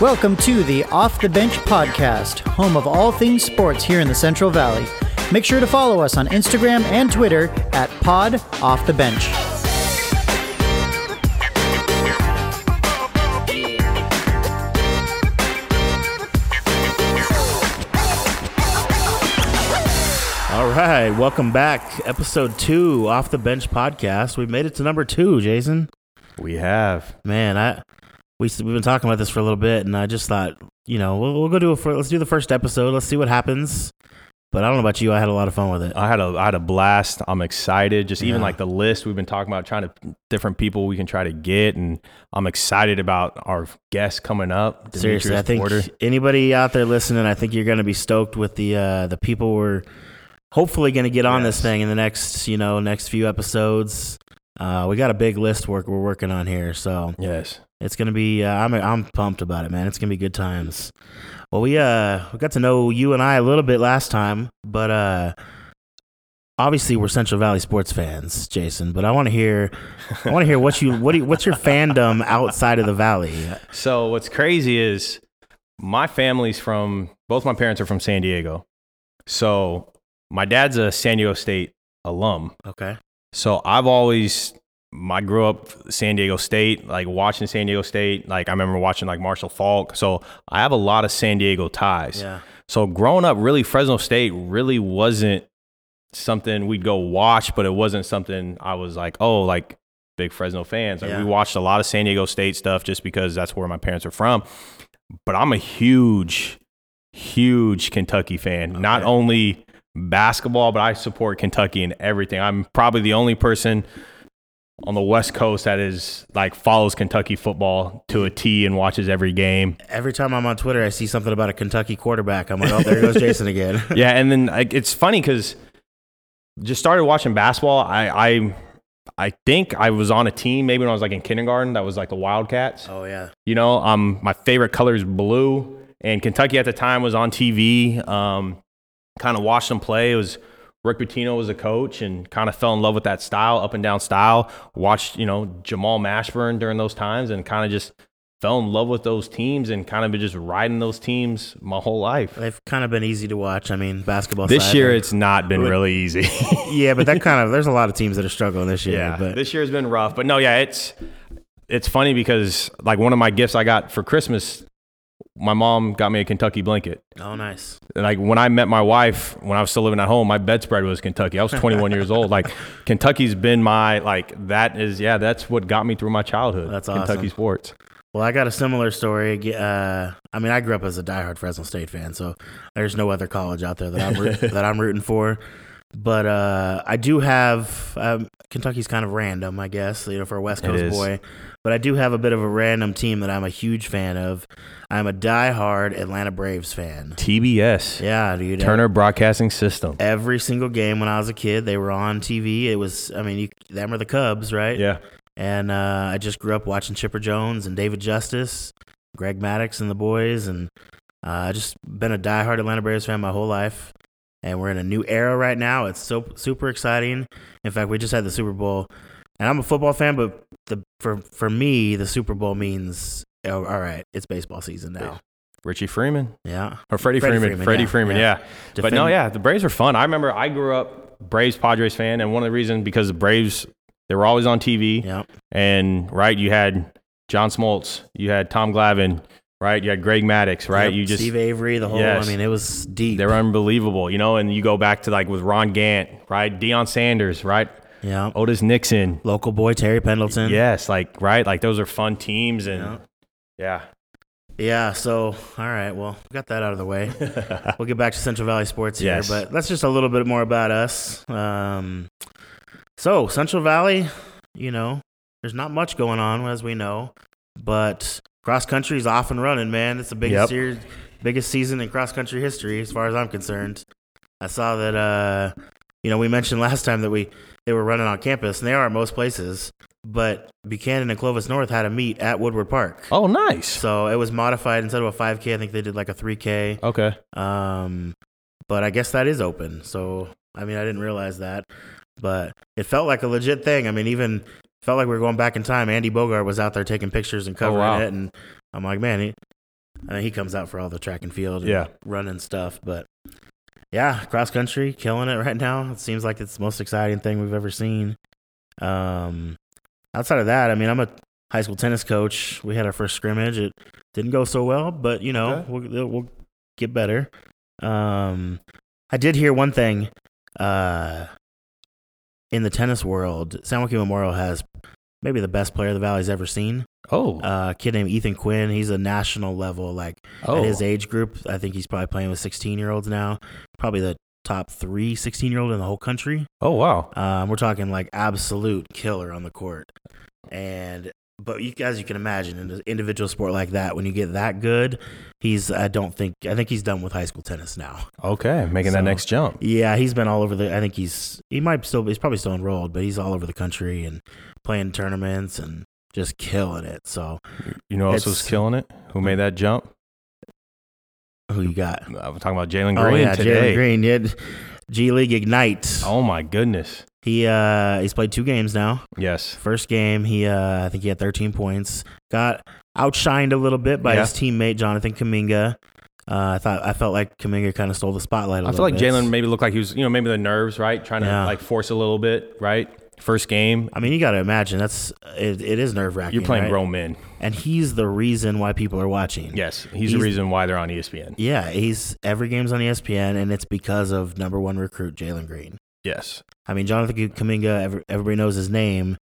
Welcome to the Off the Bench podcast, home of all things sports here in the Central Valley. Make sure to follow us on Instagram and Twitter at Pod Off the Bench. All right, welcome back. Episode two, Off the Bench podcast. We've made it to number two, Jason. We have. Man, I we we've been talking about this for a little bit, and I just thought, you know, we'll, we'll go do a fir- let's do the first episode. Let's see what happens. But I don't know about you. I had a lot of fun with it. I had a I had a blast. I'm excited. Just even like the list we've been talking about, trying to different people we can try to get, and I'm excited about our guests coming up. Seriously, I think Porter. anybody out there listening, I think you're going to be stoked with the uh, the people we're hopefully going to get on this thing in the next you know next few episodes. Uh, we got a big list work we're working on here, so Yes. It's gonna be. Uh, I'm I'm pumped about it, man. It's gonna be good times. Well, we uh we got to know you and I a little bit last time, but uh obviously we're Central Valley sports fans, Jason. But I want to hear I want to hear what you what do you, what's your fandom outside of the valley? So what's crazy is my family's from both my parents are from San Diego. So my dad's a San Diego State alum. Okay. So I've always I grew up San Diego State, like watching San Diego State. Like I remember watching like Marshall Faulk. So I have a lot of San Diego ties. Yeah. So growing up, really Fresno State really wasn't something we'd go watch, but it wasn't something I was like, oh, like big Fresno fans. Like Yeah. we watched a lot of San Diego State stuff just because that's where my parents are from. But I'm a huge, huge Kentucky fan. Not only basketball, but I support Kentucky in everything. I'm probably the only person on the West Coast that is like follows Kentucky football to a T and watches every game. Every time I'm on Twitter, I see something about a Kentucky quarterback. I'm like, oh, there goes Jason again. yeah, and then like, it's funny because just started watching basketball. I, I I think I was on a team maybe when I was like in kindergarten that was like the Wildcats. oh yeah. You know, um, my favorite color is blue, and Kentucky at the time was on TV. Um, kind of watched them play. It was Rick Pitino was a coach, and kind of fell in love with that style, up and down style. Watched you know Jamal Mashburn during those times, and kind of just fell in love with those teams, and kind of been just riding those teams my whole life. They've kind of been easy to watch. I mean, basketball. This side, year, it's not been But- really easy. yeah, but that kind of there's a lot of teams that are struggling this year. yeah, but this year's been rough. But no, yeah, it's it's funny because like one of my gifts I got for Christmas, my mom got me a Kentucky blanket. oh, nice. And, like when I met my wife, when I was still living at home, my bedspread was Kentucky. I was 21 years old. Like Kentucky's been my like that is yeah, that's what got me through my childhood. That's Kentucky sports. Well, I got a similar story. Uh, I mean, I grew up as a diehard Fresno State fan, so there's no other college out there that I'm root- that I'm rooting for. But uh, I do have um, Kentucky's kind of random, I guess, you know, for a West Coast boy. But I do have a bit of a random team that I'm a huge fan of. I'm a diehard Atlanta Braves fan. TBS. Yeah, dude. Turner Broadcasting System. Every single game when I was a kid, they were on TV. It was, I mean, you, them are the Cubs, right? Yeah. And uh, I just grew up watching Chipper Jones and David Justice, Greg Maddux and the boys, and uh, I just been a diehard Atlanta Braves fan my whole life. And we're in a new era right now. It's so super exciting. In fact, we just had the Super Bowl, and I'm a football fan, but the for for me, the Super Bowl means oh, all right, it's baseball season now. Richie Freeman. Yeah, Or Freddie, Freddie Freeman. Freeman, Freddie yeah, Freeman, yeah. yeah. But no, yeah, the Braves are fun. I remember I grew up Braves Padres fan, and one of the reasons because the Braves they were always on TV, yeah, and right, you had John Smoltz, you had Tom Glavine, right, you had Greg Maddux, right, Yep, you just Steve Avery, the whole. Yes. I mean, it was deep. they were unbelievable, you know. And you go back to like with Ron Gant, right, Deion Sanders, right, yeah, Otis Nixon, local boy Terry Pendleton. yes, like right, like those are fun teams, and Yeah. yeah, Yeah, so all right, well, we got that out of the way. we'll get back to Central Valley sports here, Yes. but that's just a little bit more about us. Um, so Central Valley, you know, there's not much going on as we know, but cross country is off and running, man. It's the biggest Yep. year, biggest season in cross country history, as far as I'm concerned. I saw that, uh, you know, we mentioned last time that we they were running on campus, and they are at most places. But Buchanan and Clovis North had a meet at Woodward Park. oh, nice, So it was modified instead of a 5K. I think they did like a 3K. okay, Um, but I guess that is open. So I mean, I didn't realize that, but it felt like a legit thing. I mean, even felt like we were going back in time. Andy Bogart was out there taking pictures and covering wow. it, and I'm like, man, he, I mean, he comes out for all the track and field, and Yeah. running stuff. But yeah, cross country, killing it right now. It seems like it's the most exciting thing we've ever seen. Um, outside of that, I mean, I'm a high school tennis coach. We had our first scrimmage. It didn't go so well, but you know, Okay. we'll, we'll get better. Um, I did hear one thing. Uh, in the tennis world, San Joaquin Memorial has maybe the best player the Valley's ever seen. Oh, Uh, a kid named Ethan Quinn. He's a national level, like oh, at his age group. I think he's probably playing with 16 year olds now. Probably the top three 16 year old in the whole country. oh wow. Um, we're talking like absolute killer on the court. And but you, as you can imagine, in an individual sport like that, when you get that good, he's I don't think I think he's done with high school tennis now. Okay, making that next jump. Yeah, he's been all over the. I think he's he might still he's probably still enrolled, but he's all over the country and playing tournaments and just killing it. So You know else was killing it? Who made that jump? who you got? I'm talking about Jalen Green Oh Green yeah, today. Jalen Green. Yeah, G League Ignite. Oh my goodness. He uh he's played two games now. Yes. First game, he uh I think he had 13 points. Got outshined a little bit by Yeah. his teammate Jonathan Kuminga. Uh, I thought I felt like Kuminga kind of stole the spotlight. I I feel like Jalen maybe looked like he was, you know, maybe the nerves, right? Trying to like force a little bit, right? First game. I mean, you got to imagine that's it, it is nerve wracking. You're playing grown men. and he's the reason why people are watching. Yes. He's, the reason why they're on ESPN. Yeah, he's every game's on ESPN, and it's because of number one recruit Jalen Green. Yes. I mean, Jonathan Kuminga, every, everybody knows his name,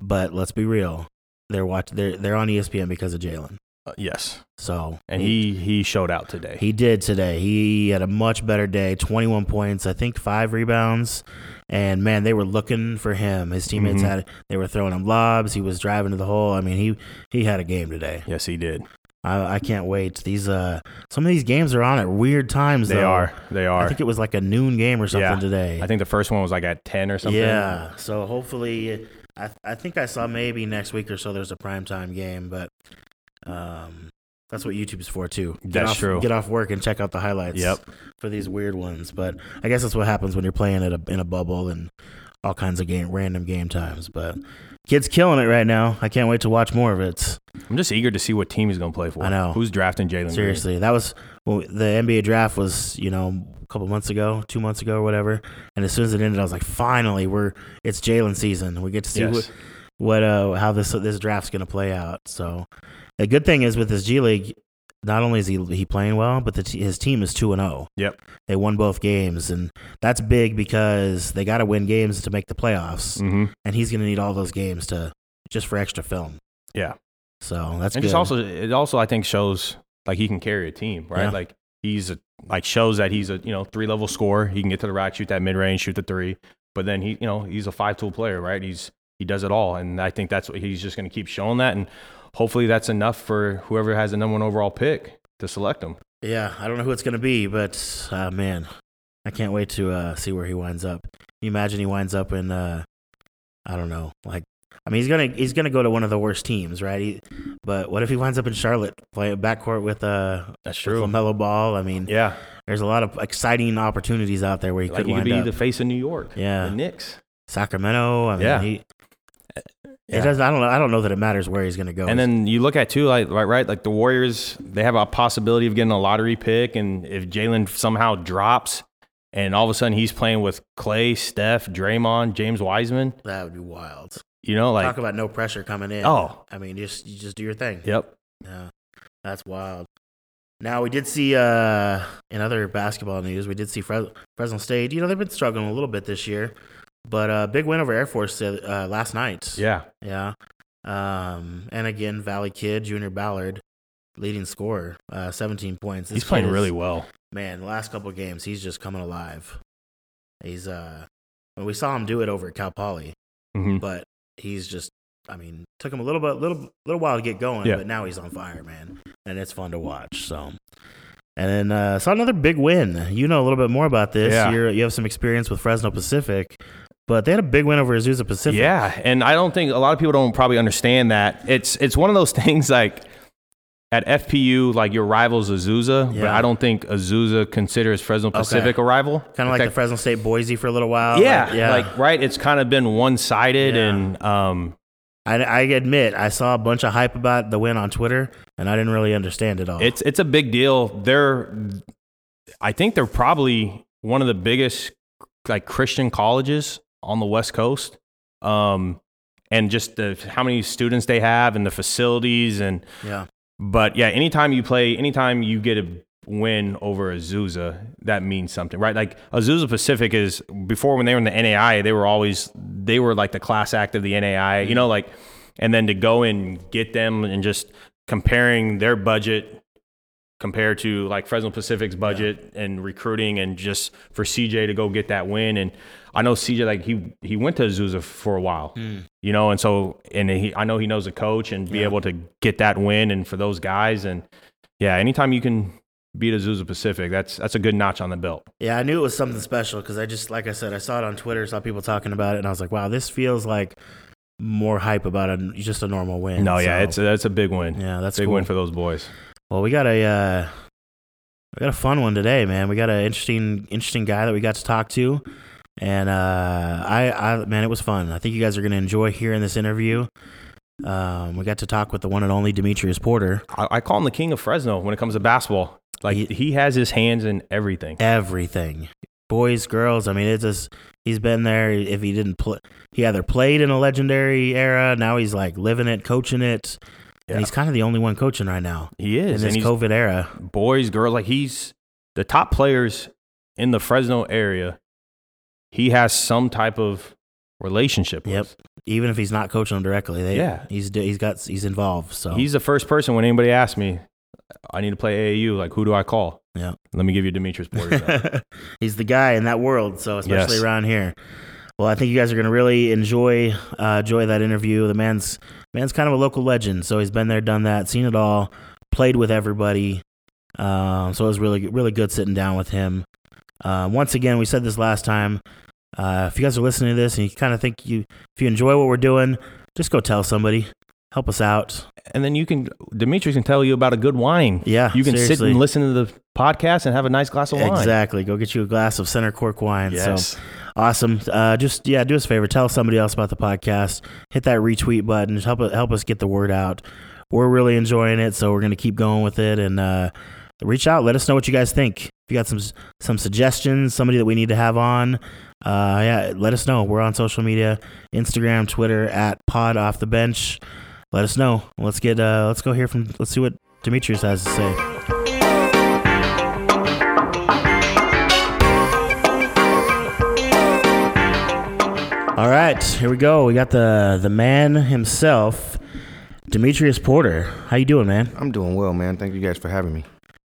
but let's be real, they're watch they're they're on ESPN because of Jalen. Uh, yes. So And he he showed out today. he did today. He had a much better day. Twenty one points, I think, five rebounds, and man, they were looking for him. His teammates Mhm. had they were throwing him lobs. He was driving to the hole. I mean, he he had a game today. yes, he did. I, I can't wait. These uh, some of these games are on at weird times. They though. are. They are. I think it was like a noon game or something Yeah. today. I think the first one was like at 10 or something. Yeah. So hopefully, I I think I saw maybe next week or so there's a primetime game, but um, that's what YouTube's for too. Get That's off, true. Get off work and check out the highlights. Yep. For these weird ones, but I guess that's what happens when you're playing at a, in a bubble and all kinds of game random game times. But kids killing it right now. I can't wait to watch more of it. I'm just eager to see what team he's going to play for. I know. Who's drafting Jalen Green? Seriously, that was well, the NBA draft was you know a couple months ago, two months ago, or whatever. And as soon as it ended, I was like, finally, we're it's Jalen season. We get to see Yes. what what uh how this this draft's gonna play out. So the good thing is with this G League, not only is he he playing well, but the t- his team is two and zero. Yep. They won both games, and that's big because they got to win games to make the playoffs, Mm-hmm. and he's gonna need all those games to just for extra film. Yeah. So that's and good. just also it also I think shows like he can carry a team, right? Yeah. Like he's a, like shows that he's a you know three level scorer. He can get to the rack, shoot that mid range, shoot the three. But then he you know he's a five tool player, right? He's he does it all, and I think that's what he's just going to keep showing that, and hopefully that's enough for whoever has the number one overall pick to select him. Yeah, I don't know who it's going to be, but uh, man, I can't wait to uh, see where he winds up. Can you imagine he winds up in, uh, I don't know, like, I mean, he's gonna he's gonna go to one of the worst teams, right? He, but what if he winds up in Charlotte, playing backcourt with uh, That's with Lamelo Ball? I mean, Yeah, there's a lot of exciting opportunities out there where he like could he could be up. the face of New York. Yeah. the Knicks. Sacramento. I mean, Yeah. he, Yeah. it does. I don't know. I don't know that it matters where he's gonna go. And then you look at too, like right, right, like the Warriors, they have a possibility of getting a lottery pick, and if Jalen somehow drops, and all of a sudden he's playing with Clay, Steph, Draymond, James Wiseman, that would be wild. you know, like Talk about no pressure coming in. oh, I mean, just you just do your thing. yep, Yeah, that's wild. Now we did see uh, in other basketball news, we did see Fres- Fresno State. You know they've been struggling a little bit this year, but uh, big win over Air Force uh, last night. yeah, yeah. Um, and again, Valley Kid Junior Ballard, leading scorer, uh, 17 points. This he's playing is- really well. Man, the last couple of games, he's just coming alive. He's uh, we saw him do it over at Cal Poly, hmm but he's just I mean, took him a little bit little little while to get going, Yeah. but now he's on fire, man. And it's fun to watch. So and then uh saw another big win. You know a little bit more about this. Yeah. You're you have some experience with Fresno Pacific, but they had a big win over Azusa Pacific. Yeah, and I don't think a lot of people don't probably understand that. It's it's one of those things like at FPU, like your rival's Azusa, but I don't think Azusa considers Fresno Pacific a rival. Kind of like Okay. the Fresno State Boise for a little while. yeah, Like, yeah. like right. It's kind of been one sided, Yeah. and um, I, I admit I saw a bunch of hype about the win on Twitter, and I didn't really understand it all. It's it's a big deal. They're, I think they're probably one of the biggest like Christian colleges on the West Coast. Um, and just the, how many students they have and the facilities and yeah, but yeah, anytime you play, anytime you get a win over Azusa, that means something, right? Like Azusa Pacific is before when they were in the NAI, they were always they were like the class act of the NAI, you know, like and then to go and get them and just comparing their budget compared to like Fresno Pacific's budget and recruiting and just for CJ to go get that win and I know CJ like he he went to Azusa for a while, hmm. you know, and so and he I know he knows a coach and be Yeah. able to get that win and for those guys and yeah, anytime you can beat Azusa Pacific, that's that's a good notch on the belt. yeah. I knew it was something special because I just like I said, I saw it on Twitter, saw people talking about it, and I was like, wow, this feels like more hype about a just a normal win. No, yeah, So, it's a, that's a big win. yeah, that's a big cool. win for those boys. Well, we got a uh, we got a fun one today, man. We got an interesting interesting guy that we got to talk to, and uh, I, I man, it was fun. I think you guys are gonna enjoy hearing this interview. Um, we got to talk with the one and only Demetrius Porter. I, I call him the king of Fresno when it comes to basketball. Like He- he has his hands in everything. Everything, boys, girls. I mean, it's just he's been there. If he didn't play, he either played in a legendary era. Now he's like living it, coaching it, Yeah. and he's kind of the only one coaching right now He is. in this COVID era. boys, girls. Like he's the top players in the Fresno area. He has some type of relationship. Yep. with. Even if he's not coaching them directly, they, Yeah. he's he's got he's involved. So He's the first person when anybody asks me, I need to play AAU. Like, who do I call? Yeah. Let me give you Demetrius Porter. he's the guy in that world. So especially Yes. around here. Well, I think you guys are gonna really enjoy uh, enjoy that interview. The man's man's kind of a local legend, so he's been there, done that, seen it all, played with everybody. Um, so it was really really good sitting down with him. Uh, once again, we said this last time. Uh, if you guys are listening to this and you kind of think you if you enjoy what we're doing, just go tell somebody. Help us out. and then you can, Demetrius can tell you about a good wine. Yeah, You can sit and listen to the podcast and have a nice glass of wine. Exactly. Go get you a glass of center cork wine. Yes. So awesome. Uh, just yeah, do us a favor. Tell somebody else about the podcast. Hit that retweet button. Just help help us get the word out. We're really enjoying it, so we're gonna keep going with it and uh, reach out. Let us know what you guys think. If you got some some suggestions, somebody that we need to have on, uh, yeah, let us know. We're on social media, Instagram, Twitter at Pod Off the Bench. Let us know. Let's get uh, let's go hear from. Let's see what Demetrius has to say. All right, here we go. We got the the man himself, Demetrius Porter. How you doing, man? I'm doing well, man. Thank you guys for having me.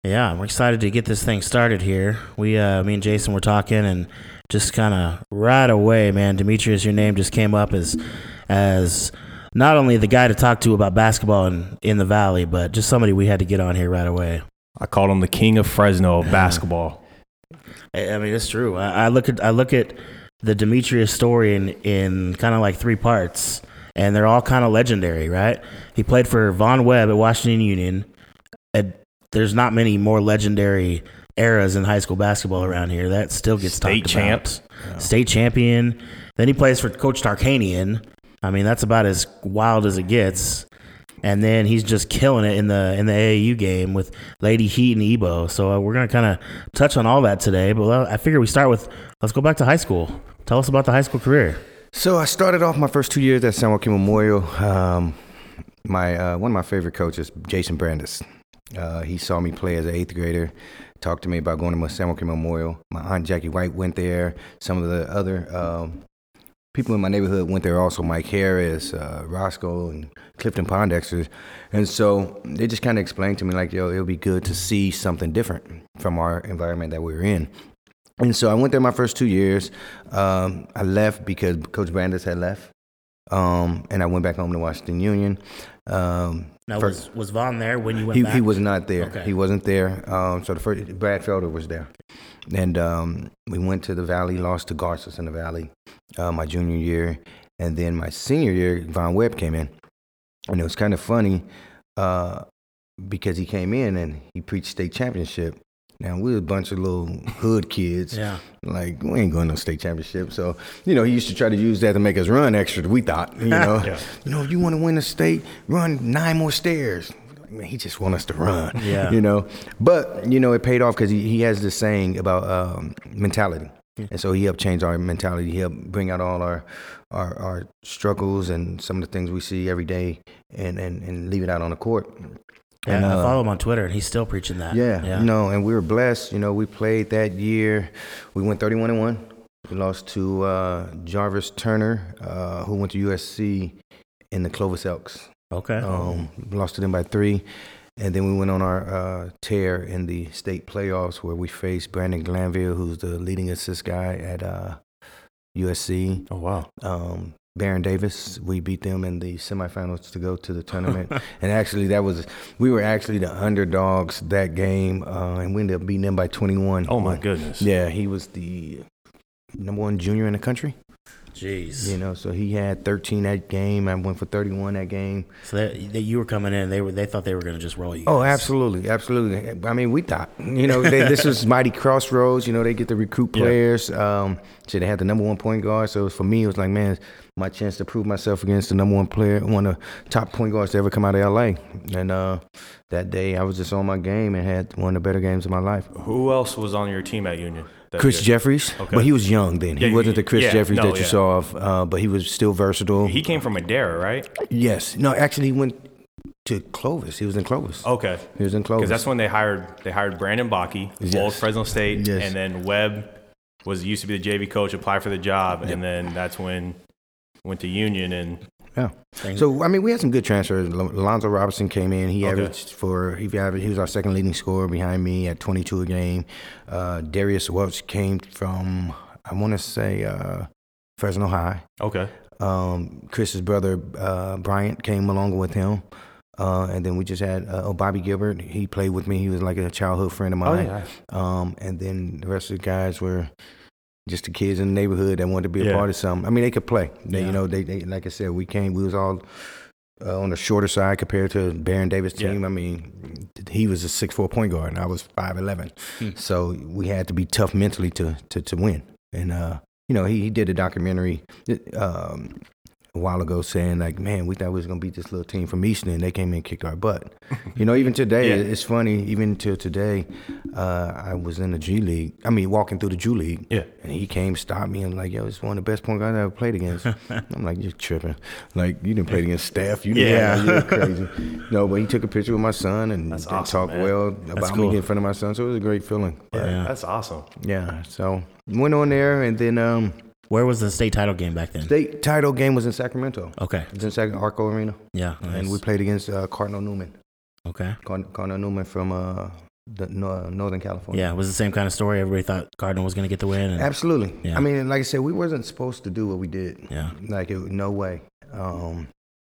Yeah, I'm excited to get this thing started here. We, uh, me and Jason were talking, and just kind of right away, man, Demetrius, your name just came up as as not only the guy to talk to about basketball in, in the valley, but just somebody we had to get on here right away. I called him the king of Fresno of basketball. I mean, it's true. I, I look at I look at the Demetrius story in in kind of like three parts, and they're all kind of legendary, right? He played for Von Webb at Washington Union. And there's not many more legendary eras in high school basketball around here. That still gets State talked champ. about. State champion. Then he plays for Coach Tarkanian. I mean, that's about as wild as it gets. And then he's just killing it in the in the AAU game with Lady Heat and Ebo. So uh, we're gonna kind of touch on all that today. But uh, I figure we start with let's go back to high school. Tell us about the high school career. So I started off my first two years at San Joaquin Memorial. Um, my uh, one of my favorite coaches, Jason Brandis. Uh, he saw me play as an eighth grader. Talked to me about going to San Joaquin Memorial. My aunt Jackie White went there. Some of the other um, people in my neighborhood went there also. Mike Harris, uh, Roscoe, and Clifton Pondexter. And so they just kind of explained to me like, yo, it'll be good to see something different from our environment that we were in. And so I went there my first two years. Um, I left because Coach Brandis had left. Um, and I went back home to Washington Union. Um, Now first- was was Vaughn there when you went he, back? he was not there. Okay. He wasn't there. Um, so the first Brad Felder was there, and um, we went to the Valley. Lost to Garces in the Valley uh, my junior year, and then my senior year, Von Webb came in, and it was kind of funny uh, because he came in and he preached state championship, Now we are a bunch of little hood kids. Yeah. Like we ain't going to no state championship. So, you know, he used to try to use that to make us run extra, we thought. You know. Yeah. You know, if you want to win the state, run nine more stairs. Man, he just want us to run. Yeah. You know. But, you know, it paid off because he, he has this saying about um, mentality. And so he helped change our mentality. He helped bring out all our, our our struggles and some of the things we see every day and, and, and leave it out on the court. And And, I uh, follow him on Twitter, and he's still preaching that. yeah, yeah. you know, and we were blessed. You know, we played that year. We went 31 and 1. We lost to uh, Jarvis Turner, uh, who went to USC in the Clovis Elks. Okay. Um, lost to them by three. And then we went on our uh, tear in the state playoffs where we faced Brandon Granville, who's the leading assist guy at uh, USC. Oh wow. Um, Baron Davis, we beat them in the semifinals to go to the tournament. and actually, that was we were actually the underdogs that game, uh, and we ended up beating them by 21. Oh my goodness. Yeah, he was the number one junior in the country. Jeez. You know, so he had 13 that game. I went for 31 that game. So that, that you were coming in, they were they thought they were going to just roll you. Oh, guys. absolutely, absolutely. I mean, we thought, you know, they, this was mighty crossroads. You know, they get to recruit Yeah. players. Um, so they had the number one point guard. So for me, it was like, man, my chance to prove myself against the number one player, one of the top point guards to ever come out of LA. And uh, that day, I was just on my game and had one of the better games of my life. Who else was on your team at Union? Chris year? Jeffries, Okay. but he was young then. He wasn't the Chris yeah, Jeffries no, that you yeah. saw of, uh, but he was still versatile. He came from Madera, right? yes, no, actually, he went to Clovis. He was in Clovis. Okay. He was in Clovis. Because that's when they hired they hired Brandon Baki, Yes. old Fresno State, Yes. and then Webb was used to be the JV coach, applied for the job, and then that's when went to Union and yeah. So I mean, we had some good transfers. Alonzo Robinson came in. He Okay. averaged for he averaged, he was our second leading scorer behind me at 22 a game. Uh, Darius Welch came from I want to say uh, Fresno High. okay, Um, Chris's brother uh, Bryant came along with him. Uh, and then we just had uh, oh, Bobby Gilbert. He played with me. He was like a childhood friend of mine. Oh, mine. yeah. Um, and then the rest of the guys were just the kids in the neighborhood that wanted to be a Yeah. part of something. I mean, they could play. They, Yeah. You know, they, they like I said, we came. We was all uh, on the shorter side compared to Baron Davis' Yeah. team. I mean, he was a six four point guard, and I was five eleven. Hmm. So we had to be tough mentally to to, to win. And uh, you know, he, he did a documentary um, a while ago saying like, man, we thought we was gonna beat this little team from Easton, and they came in and kicked our butt. you know, even today, Yeah. it's funny. Even till today, uh, I was in the G League. I mean, walking through the G League. Yeah. And he came, stopped me, and like, yo, it's one of the best point guards I ever played against. I'm like, you're tripping. Like, you didn't play against Steph. You didn't Yeah. yeah. you're crazy. No, but he took a picture with my son and, That's and awesome, talked man. well about cool. me in front of my son. So it was a great feeling. But, yeah, Yeah. that's awesome. yeah. So went on there, and then um, Where was the state title game back then? state title game was in Sacramento. Okay. It was in Sac- Arco Arena, Yeah. and we played against uh, Cardinal Newman. Okay. Card- Cardinal Newman from uh, the no- Northern California. Yeah. It was the same kind of story. Everybody thought Cardinal was going to get the win. And, Absolutely. Yeah. I mean, like I said, we wasn't supposed to do what we did. yeah. Like, it, no way. Um,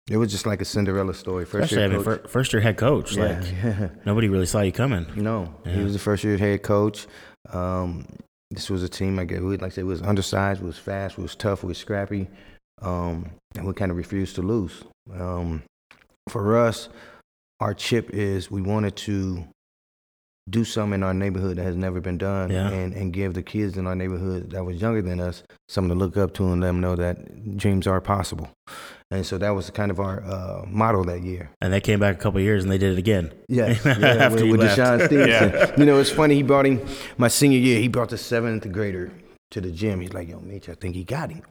it was just like a Cinderella story. First Especially year fir- first year head coach. yeah. Like nobody really saw you coming. no, he Yeah. was the first year head coach. Um, this was a team. I guess we like I said, was undersized, was fast, was tough, we was scrappy, um, and we kind of refused to lose. Um, for us, our chip is we wanted to do something in our neighborhood that has never been done Yeah. and, and give the kids in our neighborhood that was younger than us something to look up to and let them know that dreams are possible. And so that was kind of our uh, motto that year. And they came back a couple years and they did it again. Yes, yeah, After with, you with left. DeShawn Stevenson. You know, it's funny. He brought him my senior year. He brought the seventh grader to the gym. He's like, "Yo, Mitch, I think he got him."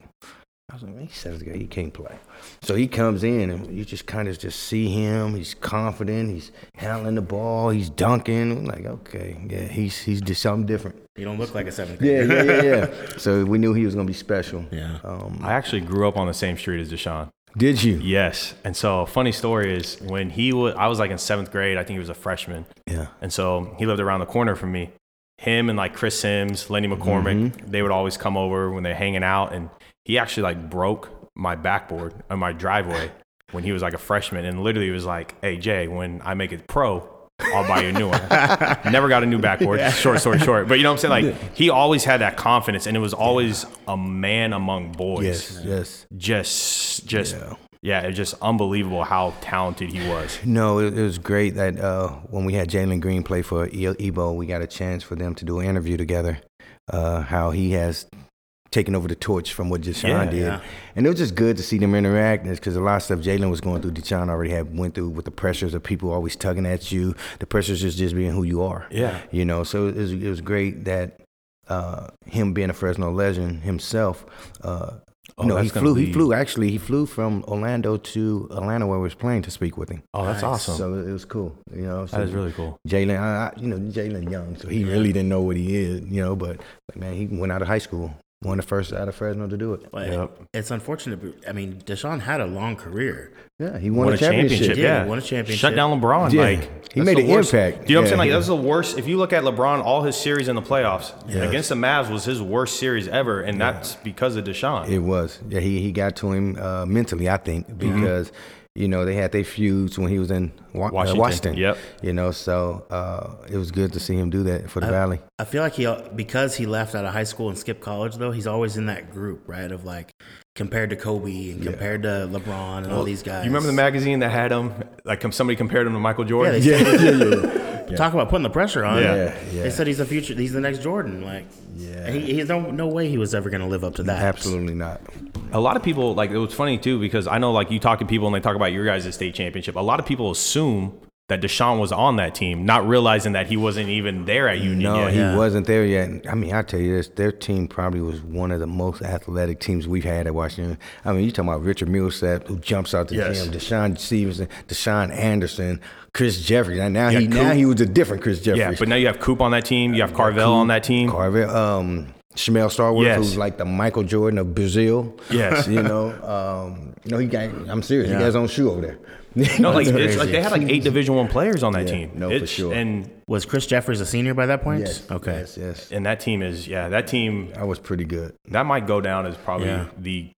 I was like, "Man, he's seventh grade. He can't play." So he comes in, and you just kind of just see him. He's confident. He's handling the ball. He's dunking. I'm like, okay, yeah, he's he's just something different. You don't look like a seventh Yeah, grader. yeah, yeah, yeah. so we knew he was gonna be special. Yeah. Um, I actually grew up on the same street as DeShawn. Did you? Yes, and so funny story is when he was, I was like in seventh grade. I think he was a freshman, Yeah. and so he lived around the corner from me. Him and like Chris Sims, Lenny McCormick, Mm-hmm. they would always come over when they're hanging out, and he actually like broke my backboard on my driveway when he was like a freshman, and literally was like, "Hey Jay, when I make it pro." I'll buy you a new one. Never got a new backboard. Short, story short. But you know what I'm saying? Like he always had that confidence, and it was always a man among boys Yes. Yes. just just Yeah. Yeah, it's just unbelievable how talented he was. No, it, it was great that uh, when we had Jalen Green play for Ebo, we got a chance for them to do an interview together. Uh, how he has taken over the torch from what DeShawn Yeah, did, yeah. and it was just good to see them interact. Because a lot of stuff Jalen was going through, DeShawn already had went through with the pressures of people always tugging at you. The pressures just just being who you are. Yeah. you know. So it was, it was great that uh, him being a Fresno legend himself. Uh, Oh, you know, he flew. He flew actually. He flew from Orlando to Atlanta where we was playing to speak with him. Oh, that's Nice. awesome. So it was cool, you know. So that is really cool. Jalen, you know, Jalen Young, so he really didn't know what he is, you know. But like, man, he went out of high school, one of the first out of Fresno to do it. But Yep. it's unfortunate. but, I mean, DeShawn had a long career. Yeah, he won, Won a championship. Yeah, Yeah, he won a championship. Shut down LeBron. Yeah. Like He made an worst- impact. Do you know what I'm saying? Like that's the worst. If you look at LeBron, all his series in the playoffs Yeah. against the Mavs was his worst series ever, and that's because of DeShawn. It was. Yeah, he, he got to him uh, mentally, I think, Mm-hmm. Because you know they had their feuds when he was in Wa- Washington. Uh, Washington. Yep. You know, so uh, it was good to see him do that for the Valley. I feel like he because he left out of high school and skipped college though. He's always in that group, right? Of like compared to Kobe and compared to LeBron and all these guys. You remember the magazine that had him? Like somebody compared him to Michael Yeah, Jordan. they said, Talk about putting the pressure on. Yeah. Yeah, yeah. They said he's the future. He's the next Jordan. Like, Yeah. and he, he's no no way he was ever going to live up to that. Absolutely not. a lot of people like it was funny too because I know like you talk to people and they talk about your guys' state championship. A lot of people assume that DeShawn was on that team, not realizing that he wasn't even there at Union No, yet. he Yeah. wasn't there yet. I mean, I tell you this, their team probably was one of the most athletic teams we've had at Washington. I mean, you talking about Richard Millsap, who jumps out the Yes. gym, DeShawn Stevenson, Deshaun Anderson, Chris Jeffries. And now Yeah, he now he was a different Chris Jeffries. Yeah, but now you have Coop on that team. You have Carvel on that team. Carver, um, Shamell Stallworth, Yes. who's like the Michael Jordan of Brazil. Yes. you know, um, you know, he got. I'm serious. Yeah. He got his own shoe over there. No, like it's like they had like eight Division One players on that Yeah, team. no, for sure. And Was Chris Jeffries a senior by that point? Yes. Okay. Yes. Yes. and that team is yeah, that team I was pretty good. that might go down as probably Yeah. the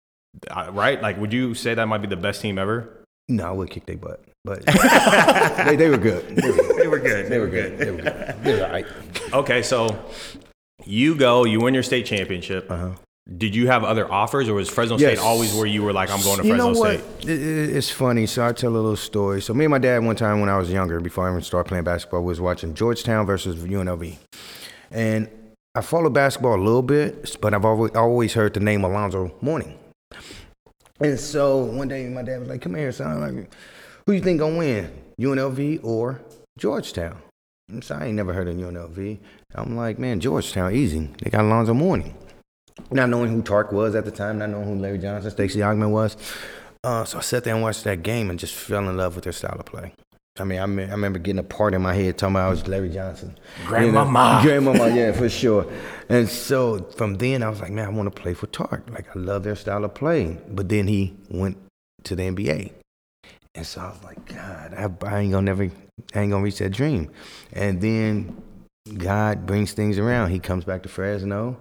uh, right. Like, would you say that might be the best team ever? No, I would kick their butt, but they, they were good. They were good. They were good. They were good. They were good. They were all right. Okay, so you go, you win your state championship. Uh-huh. Did you have other offers, or was Fresno Yes. State always where you were like, I'm going to You Fresno know what? State? It- it- it's funny. So I tell a little story. So me and my dad one time when I was younger, before I even started playing basketball, was watching Georgetown versus UNLV, and I followed basketball a little bit, but I've always always heard the name Alonzo Mourning. And so one day my dad was like, "Come here, son. Like, who you think gonna win, UNLV or Georgetown?" So I ain't never heard of UNLV. I'm like, "Man, Georgetown, easy. They got Alonzo Mourning." Not knowing who Tark was at the time, not knowing who Larry Johnson, Stacey Augmon was. Uh, so I sat there and watched that game and just fell in love with their style of play. I mean, I, me- I remember getting a part in my head talking about I was Larry Johnson. Grandmama. You know? Grandmama, yeah, for sure. And so from then I was like, man, I want to play for Tark. Like I love their style of play. But then he went to the NBA. And so I was like, God, I, I ain't gonna never, I ain't gonna reach that dream. And then God brings things around. He comes back to Fresno,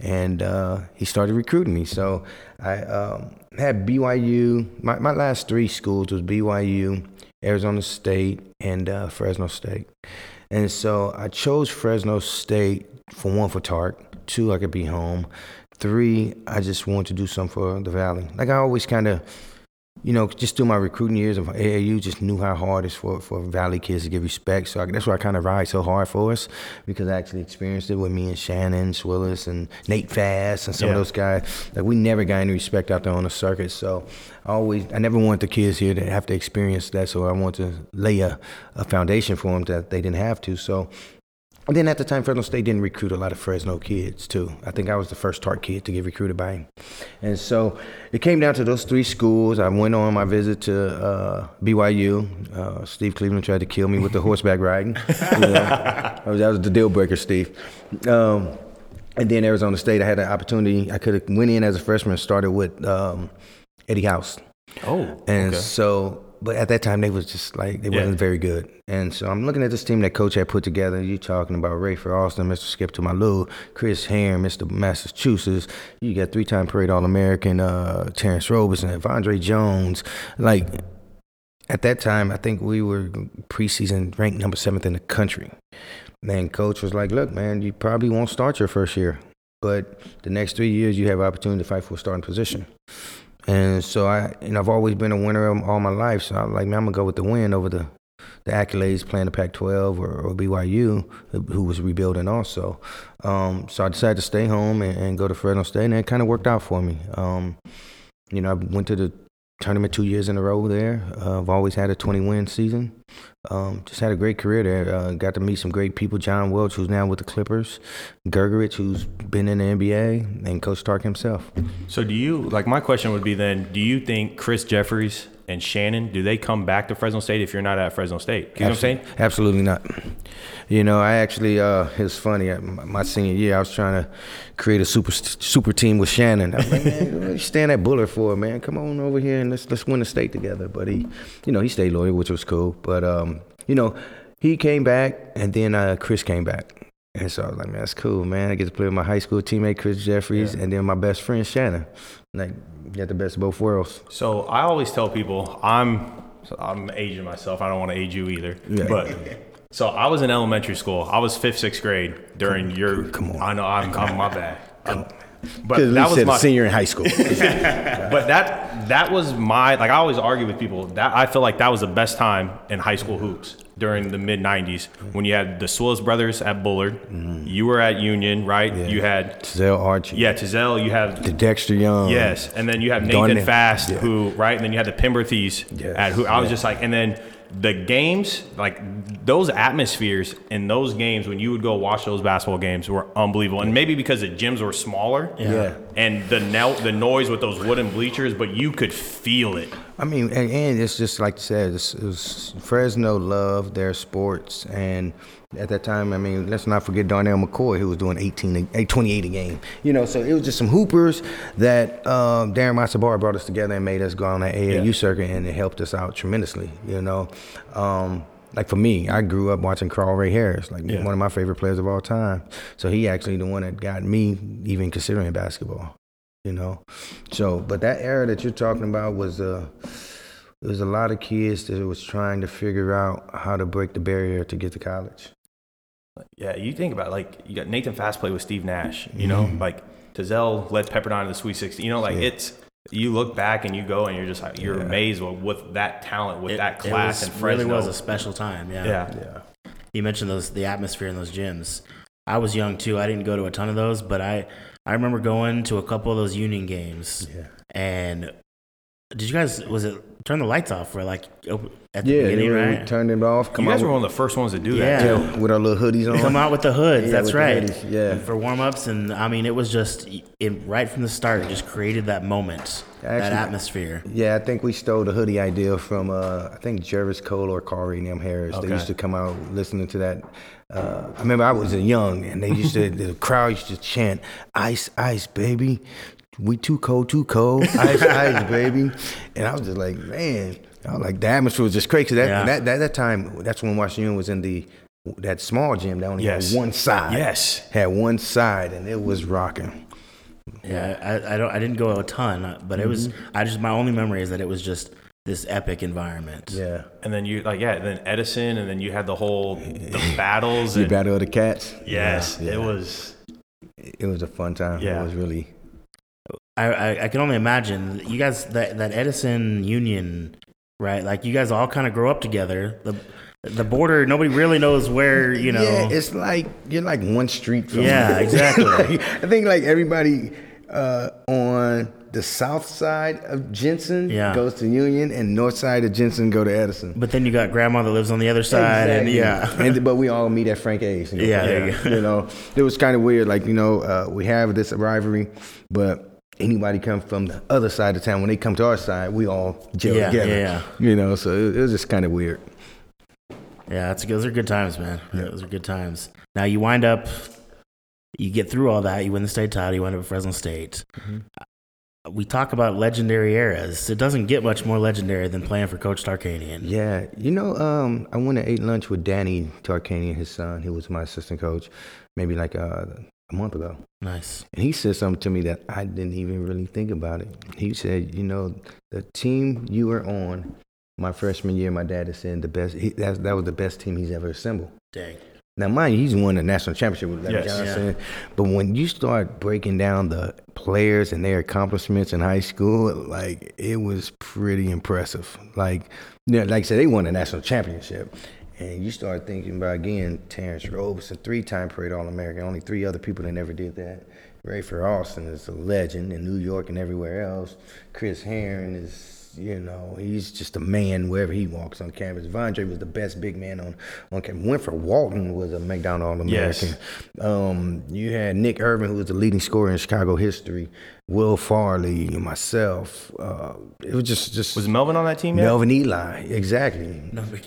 and uh, he started recruiting me. So I um, had BYU. My, my last three schools was BYU, Arizona State, and uh, Fresno State. And so I chose Fresno State for one for Tark, two I could be home, three I just wanted to do something for the Valley. Like I always kind of you know, just through my recruiting years of AAU, just knew how hard it's for, for Valley kids to get respect. So I, that's why I kind of ride so hard for us because I actually experienced it with me and Shannon Swillis and Nate Fast and some Yeah. of those guys. Like we never got any respect out there on the circuit. So I always, I never want the kids here to have to experience that. So I want to lay a, a foundation for them that they didn't have to. So and then at the time, Fresno State didn't recruit a lot of Fresno kids, too. I think I was the first Tark kid to get recruited by him. And so it came down to those three schools. I went on my visit to uh, BYU. Uh, Steve Cleveland tried to kill me with the horseback riding. You know, that, was, that was the deal breaker, Steve. Um, and then Arizona State, I had an opportunity. I could have went in as a freshman and started with um, Eddie House. Oh, And okay. so, but at that time they was just like they Yeah. wasn't very good. And so I'm looking at this team that coach had put together. You talking about Rafer Alston, Mr. Skip to my Lou, Chris Herren, Mr. Massachusetts. You got three-time parade All-American uh, Terrence Roberson, Andre Jones. Like at that time, I think we were preseason ranked number seventh in the country. Then coach was like, "Look, man, you probably won't start your first year, but the next three years you have opportunity to fight for a starting position." And so I, know, I've always been a winner all my life. So I'm like, man, I'm gonna go with the win over the the accolades playing the Pac-12 or, or BYU, who was rebuilding also. Um, so I decided to stay home and, and, go to Fresno State, and it kind of worked out for me. Um, you know, I went to the tournament two years in a row there. Uh, I've always had a 20 win season. Um, just had a great career there. Uh, got to meet some great people. John Welch, who's now with the Clippers, Grgurich, who's been in the NBA, and Coach Tark himself. So, do you like my question would be then? Do you think Chris Jeffries and Shannon, do they come back to Fresno State if you're not at Fresno State? You know what I'm saying? Absolutely not. You know, I actually, uh, it was funny. My senior year, I was trying to create a super super team with Shannon. I was like, man, what you stand at Bullard for, man? Come on over here and let's let's win the state together. But he, you know, he stayed loyal, which was cool. But um, you know, he came back, and then uh, Chris came back. And so I was like, man, that's cool, man. I get to play with my high school teammate Chris Jeffries, yeah. and then my best friend Shannon. Like, get the best of both worlds. So I always tell people I'm I'm aging myself. I don't want to age you either. Yeah. But so I was in elementary school. I was fifth, sixth grade during come, your. Come on. I know. I'm, I'm my bad. Um, but that was my senior in high school. but that that was my like I always argue with people that I feel like that was the best time in high school hoops during the mid 90s when you had the Swillis brothers at Bullard. Mm-hmm. You were at Union, right? Yeah. You had Tizelle Archie. Yeah, Tizelle. You have the Dexter Young. Yes, and then you have Nathan Darnell. Fast, yeah. who right, and then you had the Pemberthes yes. at who I was yeah. just like, and then the games, like those atmospheres in those games when you would go watch those basketball games were unbelievable. And maybe because the gyms were smaller, yeah, and the now the noise with those wooden bleachers, but you could feel it. I mean, and, it's just like you said, it's, it was Fresno loved their sports, and at that time, I mean, let's not forget Darnell McCoy, who was doing 18, 28 a game. You know, so it was just some hoopers that um, Darren Masabar brought us together and made us go on that AAU yeah. circuit, and it helped us out tremendously. You know, um, like for me, I grew up watching Carl Ray Harris, like yeah. one of my favorite players of all time. So he actually the one that got me even considering basketball. You know, so but that era that you're talking about was uh, there was a lot of kids that was trying to figure out how to break the barrier to get to college. Yeah, you think about it, like you got Nathan Fast play with Steve Nash. You know, mm-hmm. like Tizelle led Pepperdine to the Sweet 16. You know, like yeah. it's you look back and you go and you're just like you're yeah. amazed with, with, that talent, with it, that class, and Fresno. really was a special time. Yeah. yeah, yeah. You mentioned those the atmosphere in those gyms. I was young too. I didn't go to a ton of those, but I I remember going to a couple of those Union games. Yeah. And did you guys was it turn the lights off for like at the yeah, beginning, right? We turned it off. Come you guys were one of the first ones to do yeah. that. Yeah, with our little hoodies on. Come out with the hoods. Yeah, that's right. Hoodies, yeah, and for warm ups, and I mean, it was just it, right from the start. It just created that moment, Actually, that atmosphere. Yeah, I think we stole the hoodie idea from uh, I think Jervis Cole or Corey Nam Harris. Okay. They used to come out listening to that. Uh, I remember I was young, and they used to the crowd used to chant "Ice, ice, baby." We too cold, too cold, ice, ice, baby, and I was just like, man, I was like the atmosphere was just crazy. That, yeah. that, that that time, that's when Washington was in the that small gym that only yes. had one side. Yes, had one side, and it was rocking. Yeah, I, I don't I didn't go a ton, but it was mm-hmm. I just my only memory is that it was just this epic environment. Yeah, and then you like yeah, then Edison, and then you had the whole the battles. the battle of the cats. Yes, yeah, it was. It was a fun time. Yeah, it was really. I, I, I can only imagine you guys that that Edison Union right? Like you guys all kind of grow up together. The the border, nobody really knows where you know. Yeah, it's like you're like one street from. Yeah, exactly. like, I think like everybody uh, on the south side of Jensen yeah. goes to Union, and north side of Jensen go to Edison. But then you got grandma that lives on the other side, exactly. and yeah. and but we all meet at Frank A's. You know? Yeah, you, you know, it was kind of weird. Like you know, uh, we have this rivalry, but anybody come from the other side of town, when they come to our side, we all gel yeah, together. Yeah, yeah. You know, so it, it was just kind of weird. Yeah, that's, those are good times, man. Yeah. Those are good times. Now you wind up, you get through all that, you win the state title, you wind up at Fresno State. Mm-hmm. We talk about legendary eras. It doesn't get much more legendary than playing for Coach Tarkanian. Yeah, you know, um, I went and ate lunch with Danny Tarkanian, his son. He was my assistant coach, maybe like uh, a month ago. Nice. And he said something to me that I didn't even really think about it. He said, you know, the team you were on my freshman year, my dad is saying the best. He, that, that was the best team he's ever assembled. Dang. Now, mind you, he's won a national championship with Larry Yes. Johnson. But when you start breaking down the players and their accomplishments in high school, like it was pretty impressive. Like, yeah, like I said, they won a national championship. And you start thinking about again, Terrence Roberson, three-time Parade All-American. Only three other people that never did that. Rafer Alston is a legend in New York and everywhere else. Chris Herren is, you know, he's just a man wherever he walks on campus. Vondre was the best big man on on campus. Winford Walton was a McDonald All-American. Yes. Um, you had Nick Irvin, who was the leading scorer in Chicago history. Will Farley, myself. Uh, it was just just Was Melvin on that team yet? Melvin Ely, exactly. No big.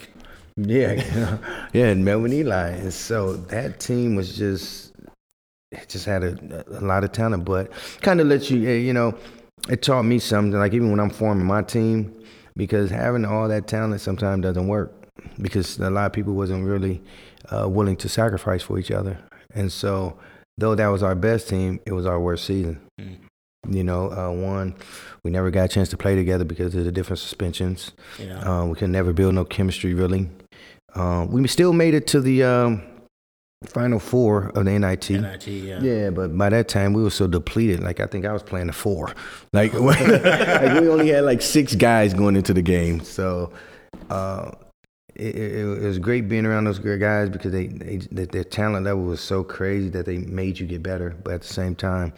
Yeah, yeah, and Melvin Ely, and so that team was just it just had a, a lot of talent, but kind of let you, you know, it taught me something. Like even when I'm forming my team, because having all that talent sometimes doesn't work because a lot of people wasn't really uh, willing to sacrifice for each other, and so though that was our best team, it was our worst season. You know, uh, one, we never got a chance to play together because of the different suspensions. Yeah. Um, we could never build no chemistry really. Um, we still made it to the um, final four of the NIT. NIT, yeah. Yeah, but by that time we were so depleted. Like I think I was playing the four. Like, like we only had like six guys going into the game. So uh, it, it, it was great being around those great guys because they, they their- their talent level was so crazy that they made you get better. But at the same time,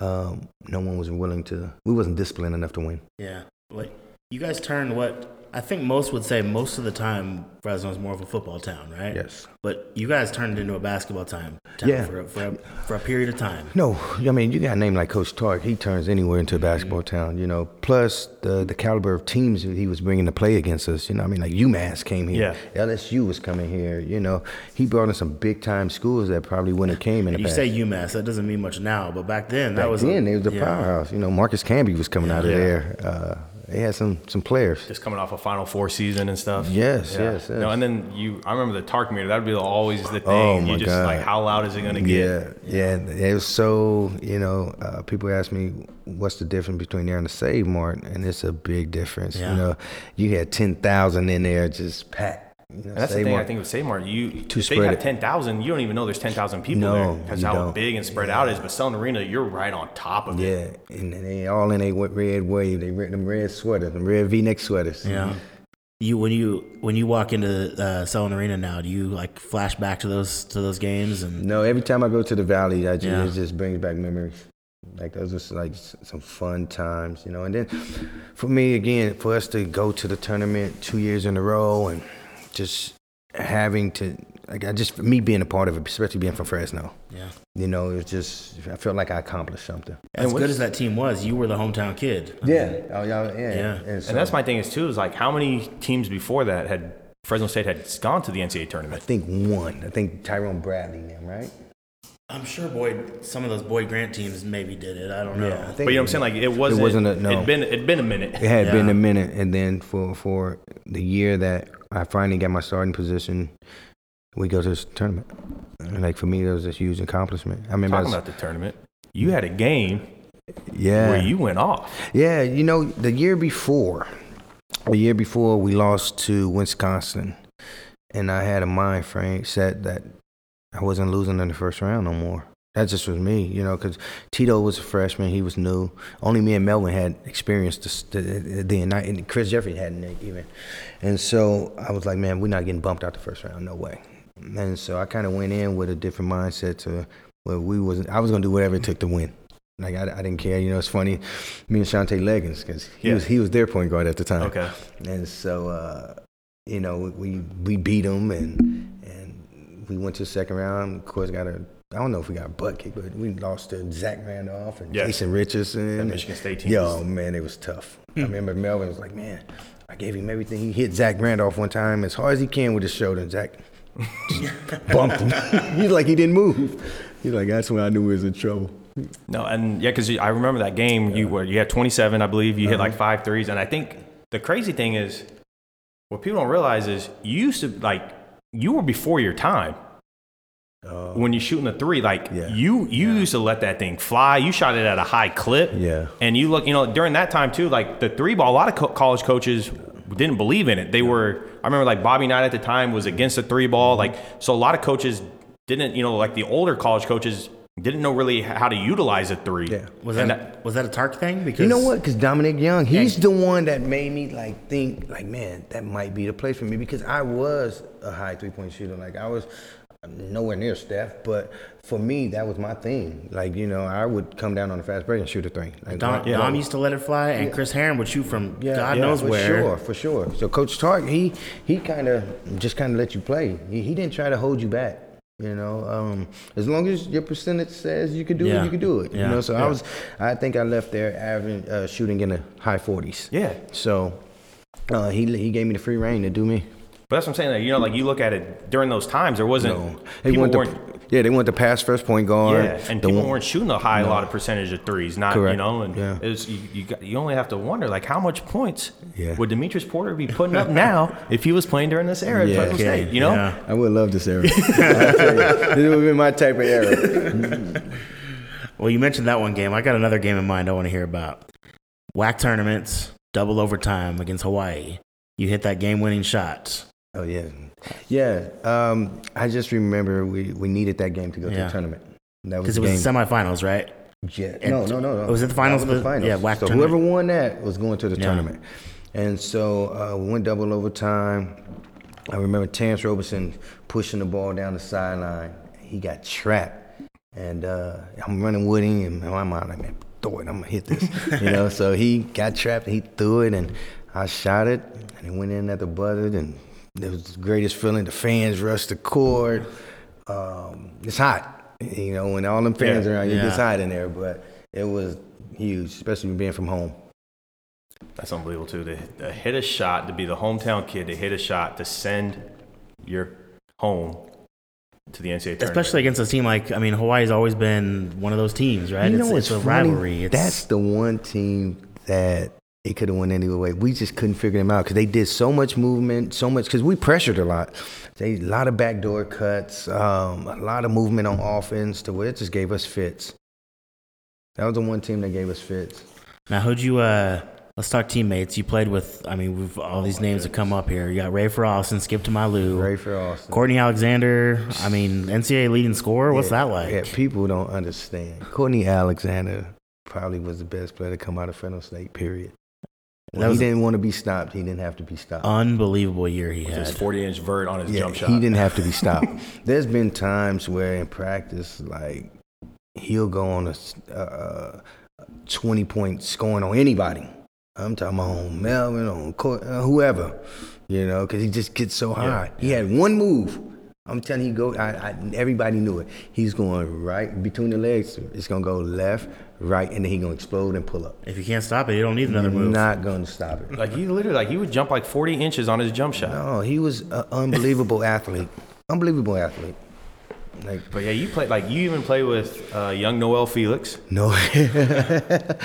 um, no one was willing to. We wasn't disciplined enough to win. Yeah. Like you guys turned what I think most would say most of the time Fresno is more of a football town, right? Yes. But you guys turned it into a basketball time town Yeah. for, a, for, a, for a period of time. No, I mean you got a name like Coach Tark. He turns anywhere into a basketball town, you know. Plus the the caliber of teams he was bringing to play against us. You know, I mean like UMass came here, Yeah. LSU was coming here. You know, he brought in some big time schools that probably wouldn't have came in the You past. say UMass, that doesn't mean much now, but back then that Back was then a, it was a yeah. powerhouse. You know, Marcus Camby was coming out of Yeah. there. Uh, they had some some players. Just coming off a Final Four season and stuff. Yes, Yeah. yes, No, and then you, I remember the Tark meter. That'd be always the thing. Oh, you my just God. like, how loud is it gonna get? Yeah, yeah. It was so, you know, uh, people ask me what's the difference between there and the Save Mart, and it's a big difference. Yeah. You know, you had 10,000 in there just packed. You know, And that's the thing Mart- I think with Save Mart. You, Too if they spread have ten thousand, you don't even know there's ten thousand people No, there. That's how don't. big and spread out it is. But Selland Arena, you're right on top of it. Yeah, and they all in a red wave. They wear them red sweaters, them red V-neck sweaters. Yeah. You when you when you walk into uh, Sullivan Arena now, do you like flash back to those to those games and No, every time I go to the valley, I just, Yeah. it just brings back memories. Like those are like some fun times, you know. And then for me, again, for us to go to the tournament two years in a row and just having to, like, I just me being a part of it, especially being from Fresno, yeah? you know, it's just I felt like I accomplished something. As what's- good as that team was, you were the hometown kid. Yeah, oh, yeah, yeah. Yeah. And, so And that's my thing is too is like how many teams before that had Fresno State had gone to the NCAA tournament? I think one. I think Tyrone Bradley, them, right? I'm sure Boyd, some of those Boyd Grant teams maybe did it. I don't know. Yeah, I think But you know what I'm saying? Like it wasn't. It wasn't a- no. It'd been it'd been a minute. It had been a minute, and then for for the year that I finally got my starting position, we go to this tournament. And like for me, that was a huge accomplishment. I remember, I Talking was, about the tournament, you had a game yeah, where you went off. yeah. You know, the year before, the year before, we lost to Wisconsin, and I had a mind frame set that I wasn't losing in the first round no more. That just was me, you know, because Tito was a freshman, he was new. Only me and Melvin had experienced the, and Chris Jeffries hadn't even. And so I was like, man, we're not getting bumped out the first round, no way. And so I kind of went in with a different mindset to where we was. I was gonna do whatever it took to win. Like I, I didn't care, you know. It's funny, me and Shantay Legans, because he Yeah. was he was their point guard at the time. Okay. And so, uh, you know, we we beat them and and we went to the second round. Of course, got a I don't know if we got a butt kick, but we lost to Zach Randolph and Yes. Jason Richardson. That Michigan State team Yo, man, it was tough. I hmm. remember Melvin was like, man, I gave him everything. He hit Zach Randolph one time as hard as he can with his shoulder, and Zach bumped him. He's like, he didn't move. He's like, that's when I knew he was in trouble. No, and yeah, because I remember that game. You were you had 27, I believe. You hit like uh-huh. five threes, and I think the crazy thing is, what people don't realize is you used to like you were before your time Oh. when you're shooting the three. Like Yeah. you you used to let that thing fly. You shot it at a high clip. Yeah. And you look, you know, during that time too, like the three ball. A lot of co- college coaches didn't believe in it. They were. I remember like Bobby Knight at the time was against the three ball. Like so, a lot of coaches didn't. You know, like the older college coaches didn't know really how to utilize a three. Yeah. Was And that, was that a Tark thing? Because You know what? Because Dominic Young, he's the one that made me like think like, man, that might be the place for me because I was a high three point shooter. Like I was nowhere near Steph, but for me that was my thing. Like you know, I would come down on a fast break and shoot a three. Like, Dom, yeah. Dom used to let it fly, and Chris Herren would shoot from Yeah, God yeah, knows for where. sure, for sure. So Coach Tark, he he kind of just kind of let you play. He, he didn't try to hold you back. You know, um, as long as your percentage says you can do Yeah. it, you can do it. You know, so I was, I think I left there average uh, shooting in the high forties. Yeah. So uh, he he gave me the free reign to do me. But that's what I'm saying. Like, you know, like you look at it during those times, there wasn't. No, they people want weren't. yeah they want the pass first point guard. Yeah, and the people one- weren't shooting a high a lot of percentage of threes. Not Correct. you know, and Yeah. it was, you you, got, you only have to wonder like how much points Yeah. would Demetrius Porter be putting up now if he was playing during this era at Yeah. Okay, State? You know, yeah. I would love this era. You, this would have been my type of era. Well, you mentioned that one game. I got another game in mind I want to hear about. WAC tournaments, double overtime against Hawaii. You hit that game-winning shot. Oh yeah, yeah. Um, I just remember we, we needed that game to go to the tournament. That was Because it was the semifinals, right? Yeah. And- No, no, no, no. Was it the finals? Was the finals. yeah, WAC So tournament. whoever won that was going to the Yeah. tournament. And so uh, we went double overtime. I remember Terrence Roberson pushing the ball down the sideline. He got trapped, and uh, I'm running with him, and in my mind, I'm like, throw it. I'm gonna hit this, you know. So he got trapped, and he threw it, and I shot it, and it went in at the buzzer, and it was the greatest feeling. The fans rushed the court. Um, it's hot, you know, when all them fans Yeah. are around, you, Yeah. it's hot in there. But it was huge, especially being from home. that's unbelievable too. To, to hit a shot, to be the hometown kid, to hit a shot, to send your home to the NCAA tournament. Especially against a team like, I mean, Hawaii's always been one of those teams, right? You know it's what's a funny? rivalry. It's, That's the one team that it could have went any way. We just couldn't figure them out because they did so much movement, so much because we pressured a lot. They a lot of backdoor cuts, um, a lot of movement on offense to where it just gave us fits. That was the one team that gave us fits. Now, who'd you, uh, let's talk teammates. You played with, I mean, we've all these names that come up here. You got Rafer Alston, Skip to Malu, Rafer Alston. Courtney Alexander. I mean, NCAA leading scorer. What's that like? Yeah, people don't understand. Courtney Alexander probably was the best player to come out of Fresno State. Period. When That he didn't want to be stopped. He didn't have to be stopped. Unbelievable year he With his had. 40 inch vert on his yeah, jump shot. he didn't have to be stopped. There's been times where in practice, like he'll go on a uh, 20 point scoring on anybody. I'm talking about on Melvin, on Court, uh, whoever, you know, because he just gets so high. He had one move. I'm telling you, he go. I, I, everybody knew it. He's going right between the legs. It's gonna go left, right, and then he's gonna explode and pull up. If you can't stop it, you don't need another move. Not gonna stop it. Like he literally, like he would jump like 40 inches on his jump shot. No, he was an unbelievable athlete. Unbelievable athlete. Like But yeah, you played like you even played with uh, young Noel Felix. no.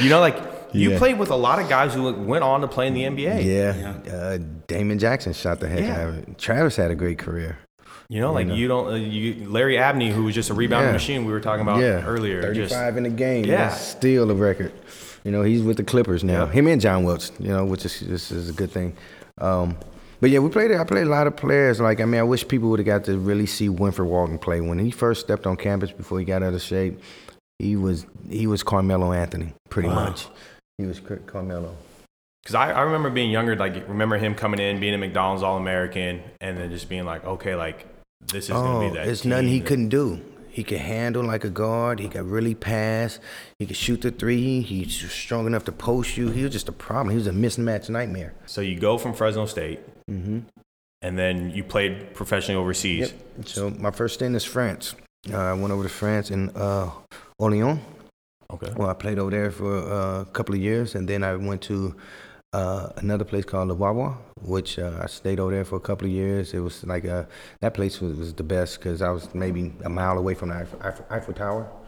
You know, like you Yeah. played with a lot of guys who went on to play in the NBA. Yeah, Uh, Damon Jackson shot the heck Yeah. out of it. Travis had a great career. You know, like you don't. Uh, you Larry Abney, who was just a rebounding Yeah. machine, we were talking about yeah, earlier. thirty-five Just, in the game. Yeah. That's still a record. You know, he's with the Clippers now. Yeah. Him and John Welch. You know, which is this is a good thing. Um, but yeah, we played. I played a lot of players. Like I mean, I wish people would have got to really see Winford Walton play when he first stepped on campus before he got out of shape. He was he was Carmelo Anthony pretty Wow. much. He was Carmelo. Because I, I remember being younger, like remember him coming in, being a McDonald's All American, and then just being like, okay, like this is Oh, be that. there's nothing he that- couldn't do. He could handle like a guard. He could really pass. He could shoot the three. He's strong enough to post you. He was just a problem. He was a mismatch nightmare. So you go from Fresno State, and then you played professionally overseas. So my first stint is France. Uh, I went over to France in uh, Orléans. Okay. Well, I played over there for uh, a couple of years, and then I went to uh, another place called Levallois, which uh, I stayed over there for a couple of years. It was like uh that place was, was the best because I was maybe a mile away from the Eiffel, Eiffel, Eiffel Tower.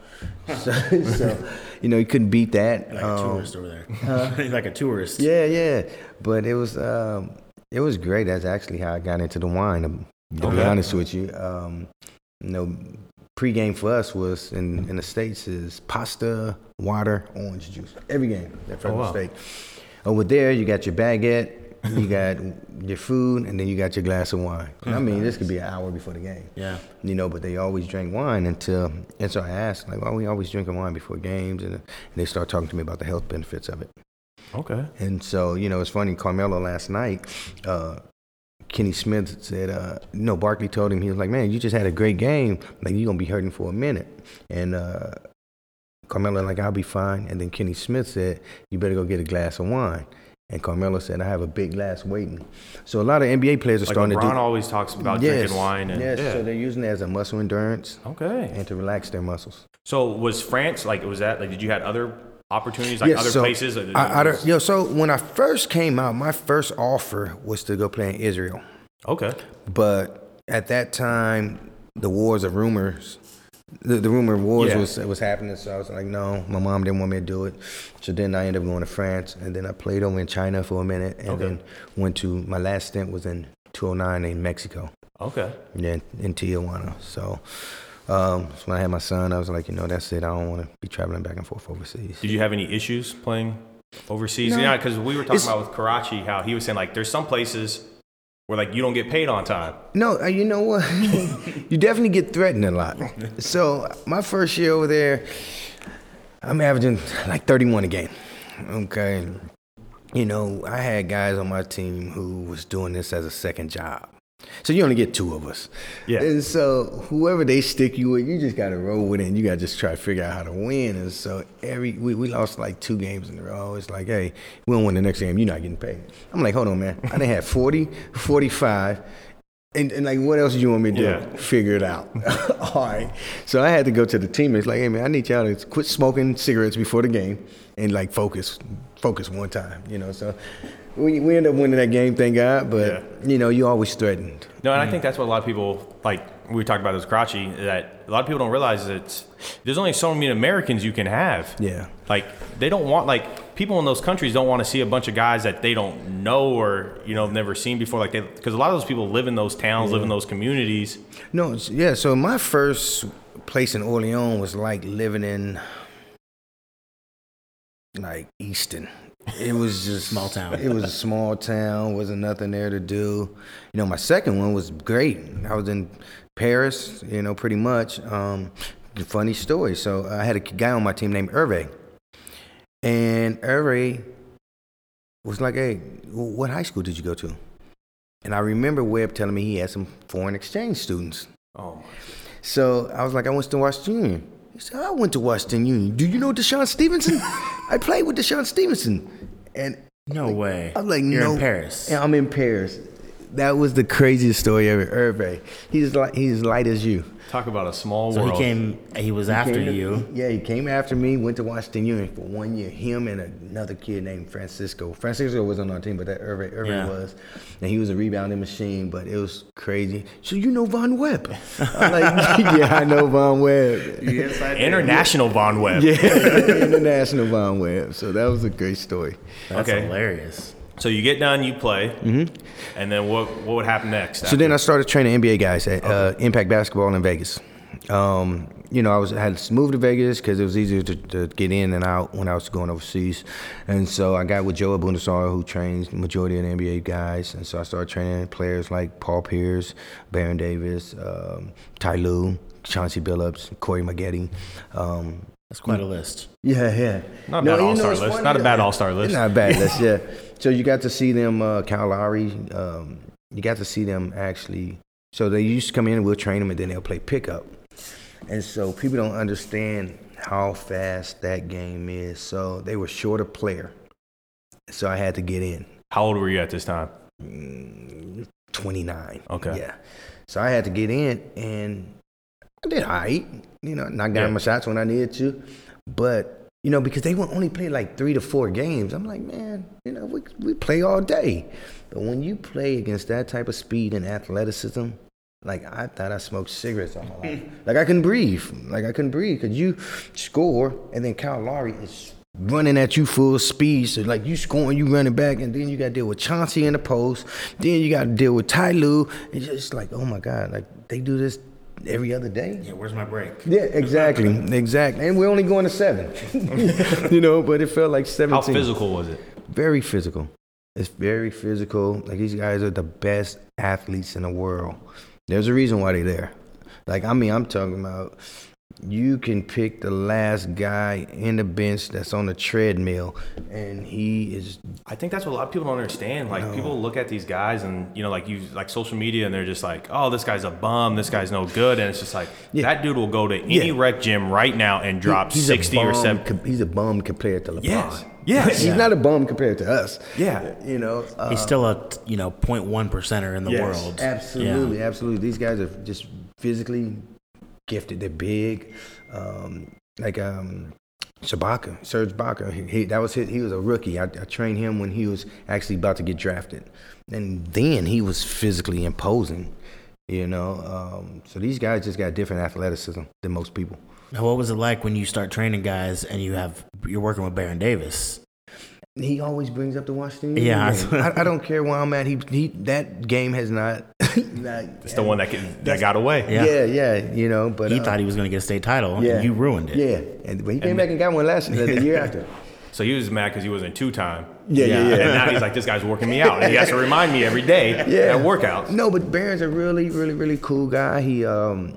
So, so, you know, you couldn't beat that. Like a Um, tourist over there. He's like a tourist. yeah, yeah. But it was um, it was great. That's actually how I got into the wine. To, to be honest with you, um, you know, pregame for us was in in the states is pasta, water, orange juice. Every game at Fresno wow. State. Over there, you got your baguette. you got your food, and then you got your glass of wine. I mean, this could be an hour before the game. Yeah. You know, but they always drink wine until, and so I asked, like, why we always drinking wine before games? And, and they start talking to me about the health benefits of it. Okay. And so, you know, it's funny, Carmelo last night, uh, Kenny Smith said, uh, know, Barkley told him, he was like, man, you just had a great game. Like, you're going to be hurting for a minute. And uh, Carmelo, like, I'll be fine. And then Kenny Smith said, you better go get a glass of wine. And Carmelo said, I have a big glass waiting. So a lot of NBA players are Like starting LeBron to do. always talks about yes, drinking wine and yes, yeah. so they're using it as a muscle endurance okay. and to relax their muscles. So was France like was that like did you had other opportunities like other so places? I, I don't- yo, so when I first came out, my first offer was to go play in Israel. okay. But at that time, the wars of rumors, the, the rumor of wars Yeah. was was happening. So I was like, no, my mom didn't want me to do it. So then I ended up going to France, and then I played over in China for a minute, and Okay. then went to my last stint was in 209 in Mexico, Okay. yeah, in, in Tijuana. So. Um, so when I had my son, I was like, you know, that's it. I don't want to be traveling back and forth overseas. Did you have any issues playing overseas? No. Yeah, because we were talking It's- about with Karachi how he was saying like there's some places where like you don't get paid on time. No, uh, you know what? you definitely get threatened a lot. So my first year over there, I'm averaging like 31 a game. Okay. You know, I had guys on my team who was doing this as a second job. So you only get two of us. Yeah. And so whoever they stick you with, you just gotta roll with it and you gotta just try to figure out how to win. And so every we, we lost like two games in a row. It's like, hey, we don't win the next game, you're not getting paid. I'm like, hold on, man. I didn't have 40, 45. And, and like, what else do you want me to do? Yeah. Figure it out. All right. So I had to go to the teammates, like, hey, man, I need y'all to quit smoking cigarettes before the game and like focus, focus one time, you know. So we, we ended up winning that game, thank God. But, Yeah. you know, you always threatened. No, and I think that's what a lot of people like. We talked about this Karachi that a lot of people don't realize that there's only so many Americans you can have. Yeah. Like they don't want like people in those countries don't want to see a bunch of guys that they don't know or you know never seen before. Like they because a lot of those people live in those towns, live in those communities. No, yeah. So my first place in Orleans was like living in like Easton. It was just Small town. It was a small town. Wasn't nothing there to do. You know, my second one was great. I was in Paris. You know, pretty much. Um, funny story. So I had a guy on my team named Hervé, and Hervé was like, "Hey, what high school did you go to?" And I remember Webb telling me he had some foreign exchange students. Oh, So I was like, I went to Washington Union. He said, I went to Washington Union. Do you know DeShawn Stevenson? I played with DeShawn Stevenson. And No way. I'm like, You're no. in Paris. Yeah, I'm in Paris. That was the craziest story ever. Hervé. He's like he's light as you. Talk about a small world. So he came. He was after to- you. Yeah, he came after me, went to Washington Union for one year. Him and another kid named Francisco. Francisco was on our team, but that Hervé, Hervé Yeah. was. And he was a rebounding machine, but it was crazy. So you know Von Webb? I'm like, yeah, I know Von Webb. Yes, International Von Webb. Yeah, international Von Webb. So that was a great story. That's Okay. hilarious. So you get done, you play, and then what? What would happen next? Mm-hmm. So then I started training NBA guys at uh, Impact Basketball in Vegas. Um, you know, I was I had to move to Vegas because it was easier to, to get in and out when I was going overseas, and so I got with Joe Abunassar, who trains the majority of the NBA guys, and so I started training players like Paul Pierce, Baron Davis, um, Ty Lue, Chauncey Billups, Corey Maggette. Um, That's quite a list. yeah, yeah. Not a bad you all-star it's list. funny Not a bad all-star list. Not a bad list, yeah. So you got to see them, uh, Kyle Lowry. Um, you got to see them actually. So they used to come in and we'll train them and then they'll play pickup. And so people don't understand how fast that game is. So they were short a player. So I had to get in. How old were you at this time? Mm, 29. Okay. Yeah. So I had to get in and I did all right. You know, knocked down Yeah. my shots when I needed to. But, you know, because they would only play like three to four games, I'm like, man, you know, we, we play all day. But when you play against that type of speed and athleticism, like I thought I smoked cigarettes all my life. like I couldn't breathe. Like I couldn't breathe because you score and then Kyle Lowry is running at you full speed. So like you scoring, you running back, and then you got to deal with Chauncey in the post. Then you got to deal with Ty Lue. It's just like, oh my God, like they do this every other day. Yeah, where's my break? Yeah, exactly, exactly. And we're only going to seven, you know. But it felt like seventeen. How seventeen. physical was it? Very physical. It's very physical. Like these guys are the best athletes in the world. There's a reason why they're there. Like I mean, I'm talking about you can pick the last guy in the bench that's on the treadmill, and he is. I think that's what a lot of people don't understand. Like people look at these guys and you know, like you like social media, and they're just like, "Oh, this guy's a bum. This guy's no good." And it's just like Yeah. that dude will go to any Yeah. rec gym right now and drop he's a sixty or bum seventy. com- he's a bum compared to LeBron. Yes. Yes. he's Yeah. not a bum compared to us. Yeah. you know. Uh, He's still a you know 0.1 percenter in the Yes. world. Absolutely, absolutely. These guys are just physically gifted. They're big. Um, like um, Shabaka, Serge Ibaka. He, he- that was his, he was a rookie. I, I trained him when he was actually about to get drafted, and then he was physically imposing. You know, um, so these guys just got different athleticism than most people. Now, what was it like when you start training guys and you have you're working with Baron Davis? He always brings up the Washington. Yeah. I, I don't care where I'm at. He, he that game has not. Not It's the one that can, that got away. Yeah. yeah, yeah, you know. But He uh, thought he was going to get a state title, Yeah. and you ruined it. Yeah, and but he came back and got one last the, the year after. So he was mad because he wasn't two time. Yeah, yeah, yeah. And now he's like, this guy's working me out. And he has to remind me every day Yeah. at workouts. No, but Baron's a really, really, really cool guy. He um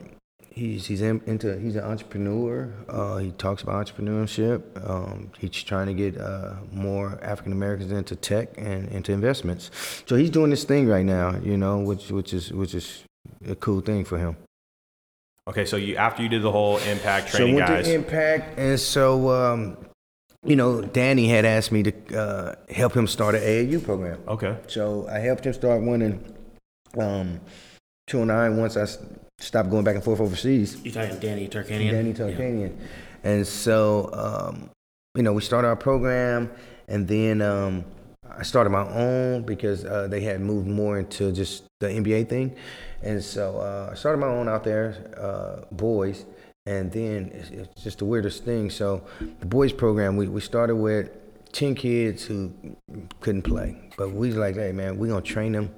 he's he's in, into he's an entrepreneur. Uh, he talks about entrepreneurship. Um, he's trying to get uh, more African Americans into tech and into investments. So he's doing this thing right now, you know, which which is which is a cool thing for him. Okay, so you after you did the whole impact training, So went guys. to Impact, and so um, you know, Danny had asked me to uh, help him start an AAU program. okay. So I helped him start one in um, 209 once I stopped going back and forth overseas. You talking Danny Tarkanian? Danny Tarkanian. And so, um, you know, we started our program, and then um, I started my own because uh, they had moved more into just the NBA thing. And so uh, I started my own out there, uh, boys. And then it's, it's just the weirdest thing. So the boys program, we, we started with 10 kids who couldn't play. But we was like, hey, man, we're going to train them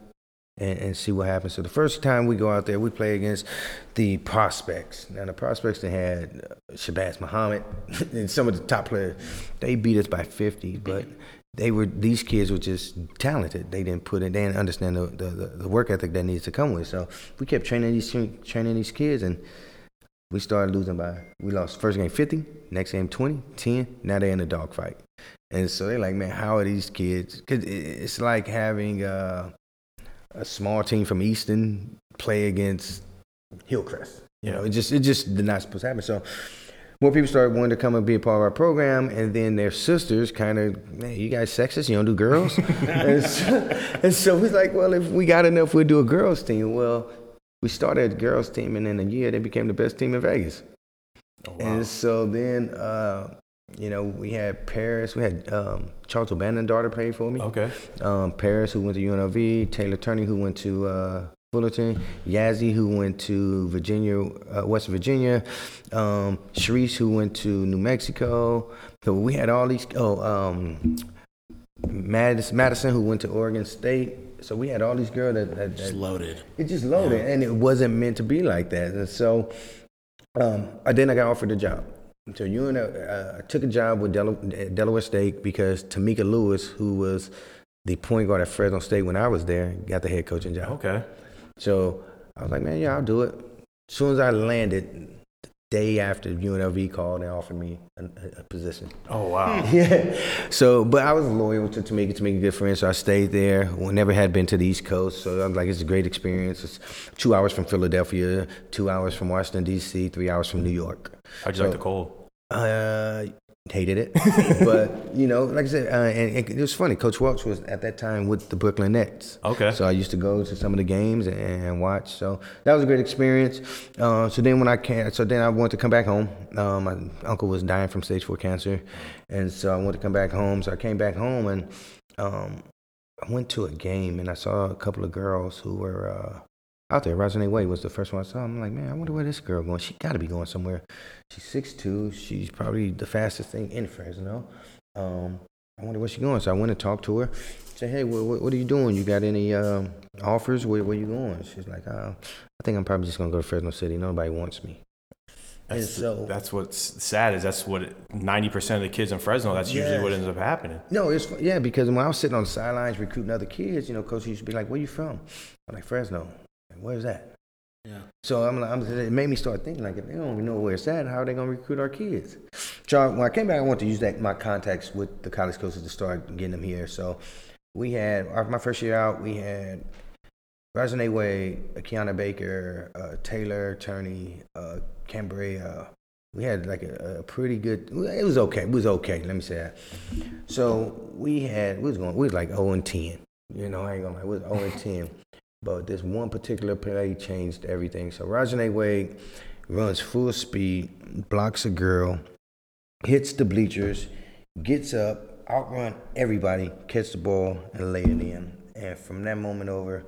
and, and see what happens. So the first time we go out there, we play against the prospects. Now the prospects they had uh, Shabazz Muhammad and some of the top players. They beat us by 50, but they were these kids were just talented. They didn't put it. They didn't understand the, the, the, work ethic that needs to come with. So we kept training these training these kids and. We started losing by, we lost first game 50, next game 20, 10. Now they're in a dogfight. And so they're like, man, how are these kids? Because it's like having uh, a small team from Easton play against Hillcrest. You know, it just it just did not supposed to happen. So more people started wanting to come and be a part of our program, and then their sisters kind of, man, you guys sexist, you don't do girls. and, so, and so we was like, well, if we got enough, we'll do a girls team. Well, we started a girls team, and in a year they became the best team in Vegas. And so then, uh, you know, we had Paris, we had um, Charles O'Bannon daughter played for me Okay. um, Paris, who went to UNLV, Taylor Turney, who went to uh, Fullerton, Yazzie, who went to Virginia, uh, West Virginia, um, Sharice, who went to New Mexico. So we had all these. Oh, um, Madison, Madison, who went to Oregon State. So we had all these girls that, that, Just loaded. it just loaded, and it wasn't meant to be like that. And so, um, I then I got offered a job. So you and uh, I took a job with Del- Delaware State because Tamika Lewis, who was the point guard at Fresno State when I was there, got the head coaching job. Okay. So I was like, man, yeah, I'll do it. As soon as I landed, the day after UNLV called and offered me a, a- a position. Oh wow. Yeah. So, but I was loyal to Tamika. Tamika, good friend. So I stayed there. We never had been to the East Coast. So I'm like, it's a great experience. It's two hours from Philadelphia, two hours from Washington, D.C., three hours from New York. How'd you like the cold? Uh, hated it. but, you know, like I said, uh, and, and it was funny. Coach Welch was at that time with the Brooklyn Nets. Okay. So I used to go to some of the games and, and watch. So that was a great experience. Uh, so then when I came, so then I wanted to come back home. Um, my uncle was dying from stage four cancer, and so I wanted to come back home. So I came back home and um, I went to a game and I saw a couple of girls who were uh, out there. Rosanne Way was the first one I saw. I'm like, man, I wonder where this girl going. She got to be going somewhere. She's 6'2". She's probably the fastest thing in Fresno. Um, I wonder where she's going. So I went and talked to her. Say, hey, what, what, are you doing? You got any um, offers? Where, where you going? She's like, uh, I think I'm probably just gonna go to Fresno City. Nobody wants me. And That's, so that's what's sad is that's what ninety percent of the kids in Fresno. That's usually what ends up happening. No, it's yeah because when I was sitting on the sidelines recruiting other kids, you know, coach used to be like, "Where you from?" I'm like, "Fresno." Like, Where's that? Yeah. So I'm, I'm, it made me start thinking like, if they don't even know where it's at, how are they gonna recruit our kids? So when I came back, I wanted to use that my contacts with the college coaches to start getting them here. So we had our, my first year out, we had Rajane Wade, Kiana Baker, uh, Taylor Turney, uh, Cambria. We had like a, a pretty good. It was okay. It was okay. Let me say that. So we had. We was going. We was like 0 and 10. You know, I ain't gonna lie. We was 0 and 10. But this one particular play changed everything. So Rajane Wade runs full speed, blocks a girl, hits the bleachers, gets up, outrun everybody, catch the ball, and lay it in. And from that moment over,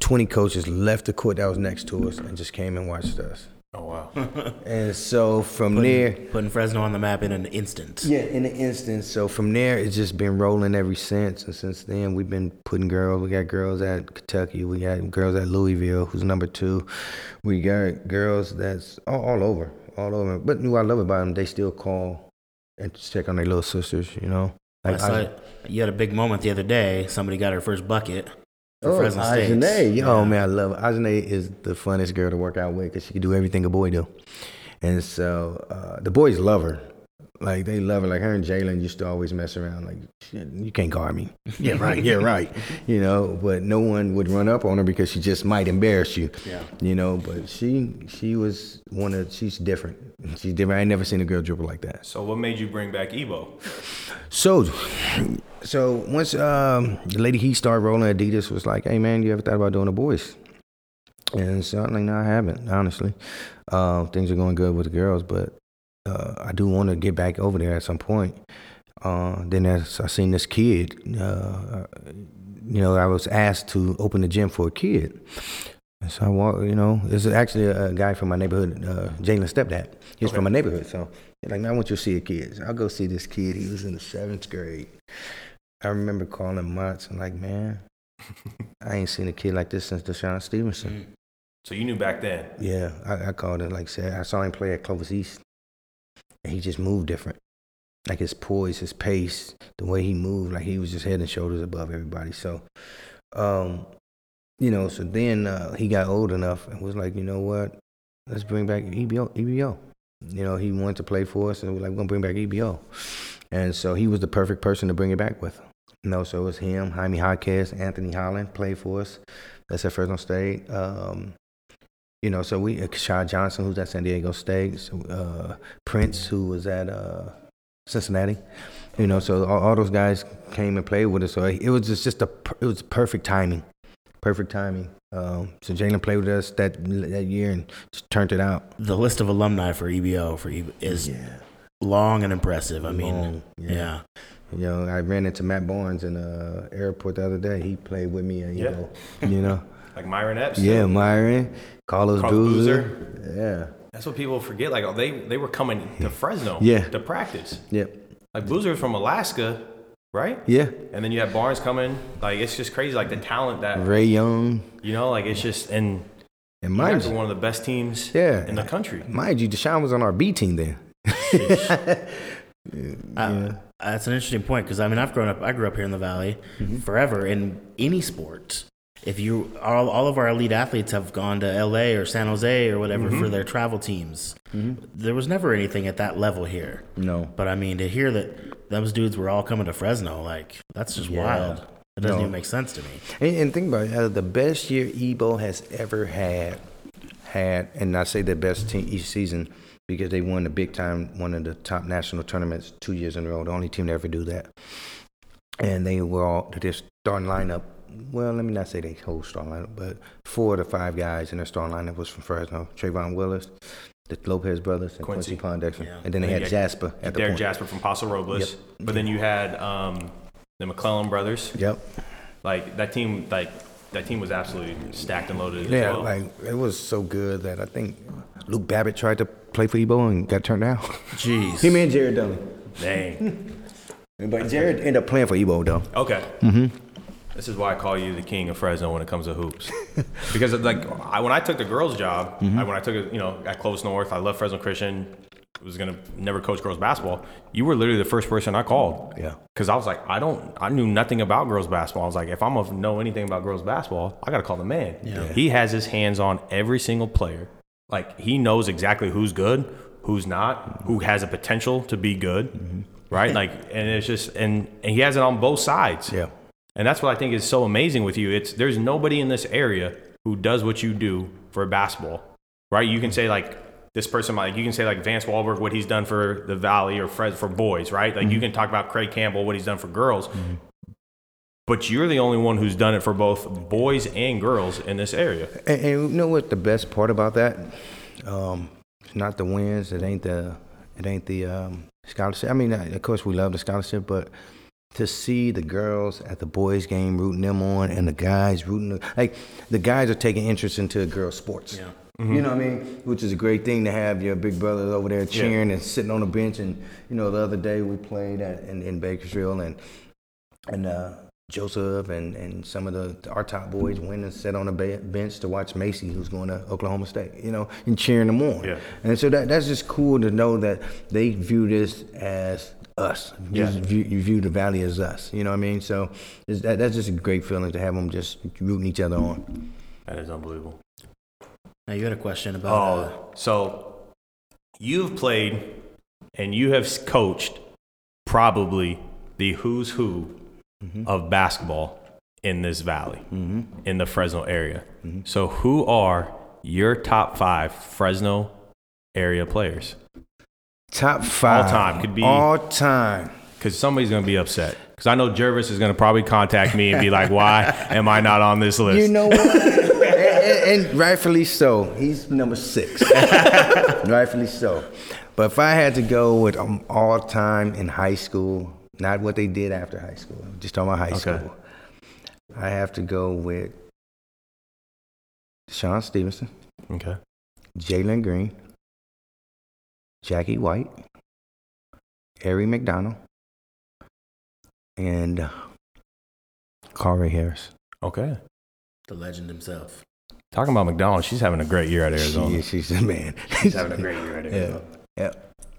20 coaches left the court that was next to us and just came and watched us. Oh wow. And so from there, Putting Fresno on the map in an instant. yeah, in an instant. So from there, it's just been rolling ever since. And since then, we've been putting girls. We got girls at Kentucky. We got girls at Louisville, who's number two. We got girls that's all, all over, all over. But what I love about them, they still call and check on their little sisters. You know, I saw you had a big moment the other day. Somebody got her first bucket for Oh, Fresno State. Ajane. Yo, Yeah. man, I love. Ajane is the funnest girl to work out with because she can do everything a boy do. And so uh, the boys love her. Like they love her. Like her and Jalen used to always mess around. Like Shit, you can't guard me. yeah, right. Yeah, right. You know, but no one would run up on her because she just might embarrass you. Yeah. You know, but she she was one of she's different. She's different. I ain't never seen a girl dribble like that. So what made you bring back Ebo? So, so once um, the lady he started rolling, Adidas was like, "Hey man, you ever thought about doing the boys?" And so I'm like, "No, I haven't. Honestly, uh, things are going good with the girls, but uh, I do want to get back over there at some point." Uh, then as I seen this kid, uh, you know, I was asked to open the gym for a kid. And so I walk, you know, there's actually a, guy from my neighborhood, uh, Jalen Stepdad. He's Okay. from my neighborhood, so he's like, man, I want you to see a kid. So I'll go see this kid. He was in the seventh grade. I remember calling him months. I'm like, man, I ain't seen a kid like this since DeShawn Stevenson. So you knew back then. Yeah, I, I called it like said I saw him play at Clovis East, and he just moved different. Like his poise, his pace, the way he moved, like he was just head and shoulders above everybody. So, um, you know, so then uh, he got old enough and was like, you know what, let's bring back EBO. EBO. You know, he wanted to play for us, and we're like, we're gonna bring back EBO. And so he was the perfect person to bring it back with. You know, so it was him, Jaime Hodges, Anthony Holland played for us. That's at Fresno State. Um, you know, so we uh, Johnson, who's at San Diego State, uh, Prince, who was at uh, Cincinnati. You know, so all, all those guys came and played with us. So it was just, just a it was perfect timing, perfect timing. Um, so Jalen played with us that that year and just turned it out. The list of alumni for EBO for EBO is long and impressive. I mean, Long, yeah. You know, I ran into Matt Barnes in the airport the other day. He played with me at Yeah. Eagle. You know, Like Myron Epps. yeah, Myron, Carlos Carlos Boozer. Yeah, That's what people forget. Like oh, they they were coming to Fresno. Yeah. To practice. yep, Like Boozer was from Alaska, right? yeah. And then you have Barnes coming. Like it's just crazy. Like the talent that Ray Young you know. Like it's just and and you mind you, one of the best teams Yeah. in the country. mind you, DeShawn was on our B team then. Uh, that's an interesting point because I mean I've grown up. I grew up here in the valley Mm-hmm. forever in any sport. If you all, all of our elite athletes have gone to L.A. or San Jose or whatever Mm-hmm. for their travel teams. There was never anything at that level here. No. But I mean to hear that those dudes were all coming to Fresno, like that's just Yeah. wild. It doesn't No. even make sense to me. And, and think about it, uh, the best year Ebo has ever had, had, and I say the best team each season because they won the big time, one of the top national tournaments two years in a row. The only team to ever do that. And they were all their starting lineup. Well, let me not say they whole starting lineup, but four to five guys in their starting lineup was from Fresno. Trayvon Willis, the Lopez brothers, and Quincy. Quincy, Pondexter. Yeah. And then they And had Jasper at the Derek point. Jasper from Paso Robles. Yep. But then you had um, the McClellan brothers. Yep. Like that team. Like that team was absolutely stacked and loaded. Yeah, as well. like it was so good that I think Luke Babbitt tried to play for Ebo and got turned down. Jeez. Him and Jared Dudley. dang. But Jared ended up playing for Ebo though. Okay. This is why I call you the king of Fresno when it comes to hoops. because like I, when I took the girls' job, Mm-hmm. I, when I took it, you know, at Clovis North, I left Fresno Christian. Was gonna never coach girls basketball. You were literally the first person I called. Yeah. Because I was like, I don't, I knew nothing about girls basketball. I was like, if I'm gonna know anything about girls basketball, I gotta call the man. Yeah. He has his hands on every single player. Like he knows exactly who's good, who's not, who has a potential to be good, Mm-hmm. right? Like, and it's just, and and he has it on both sides. Yeah. And that's what I think is so amazing with you. It's there's nobody in this area who does what you do for basketball, right? You can say like this person, like you can say like Vance Walberg, what he's done for the Valley or Fred for boys, right? Like you can talk about Craig Campbell, what he's done for girls, but you're the only one who's done it for both boys and girls in this area. And, and you know what the best part about that? Um, it's not the wins. It ain't the. It ain't the um, scholarship. I mean, of course, we love the scholarship, but to see the girls at the boys' game rooting them on, and the guys rooting, like the guys are taking interest into girls' sports. Yeah. You know what I mean? Which is a great thing to have your big brothers over there cheering and sitting on the bench. And you know, the other day we played at in, in Bakersfield, and and uh, Joseph and, and some of the our top boys went and sat on the ba- bench to watch Macy, who's going to Oklahoma State. You know, and cheering them on. Yeah. And so that that's just cool to know that they view this as us. Yeah. Just view, you view the valley as us. You know what I mean? So it's, that, that's just a great feeling to have them just rooting each other on. That is unbelievable. Now you had a question about. Oh, uh, Oh, so you've played and you have coached probably the who's who mm-hmm. of basketball in this valley, mm-hmm. in the Fresno area. Mm-hmm. So, who are your top five Fresno area players? Top five all time, could be- all time. Because somebody's going to be upset. Because I know Jervis is going to probably contact me and be like, "Why am I not on this list?" You know what? and, and, and rightfully so. He's number six. rightfully so. But if I had to go with um, all time in high school, not what they did after high school, just talking about high Okay. school, I have to go with Sean Stevenson, okay. Jalen Green, Jackie White, Aari McDonald, and Corey Harris. Okay. the legend himself. Talking about McDonald, she's having a great year at Arizona. Yeah, she's the man. She's having a great year at Yeah, Arizona. yeah.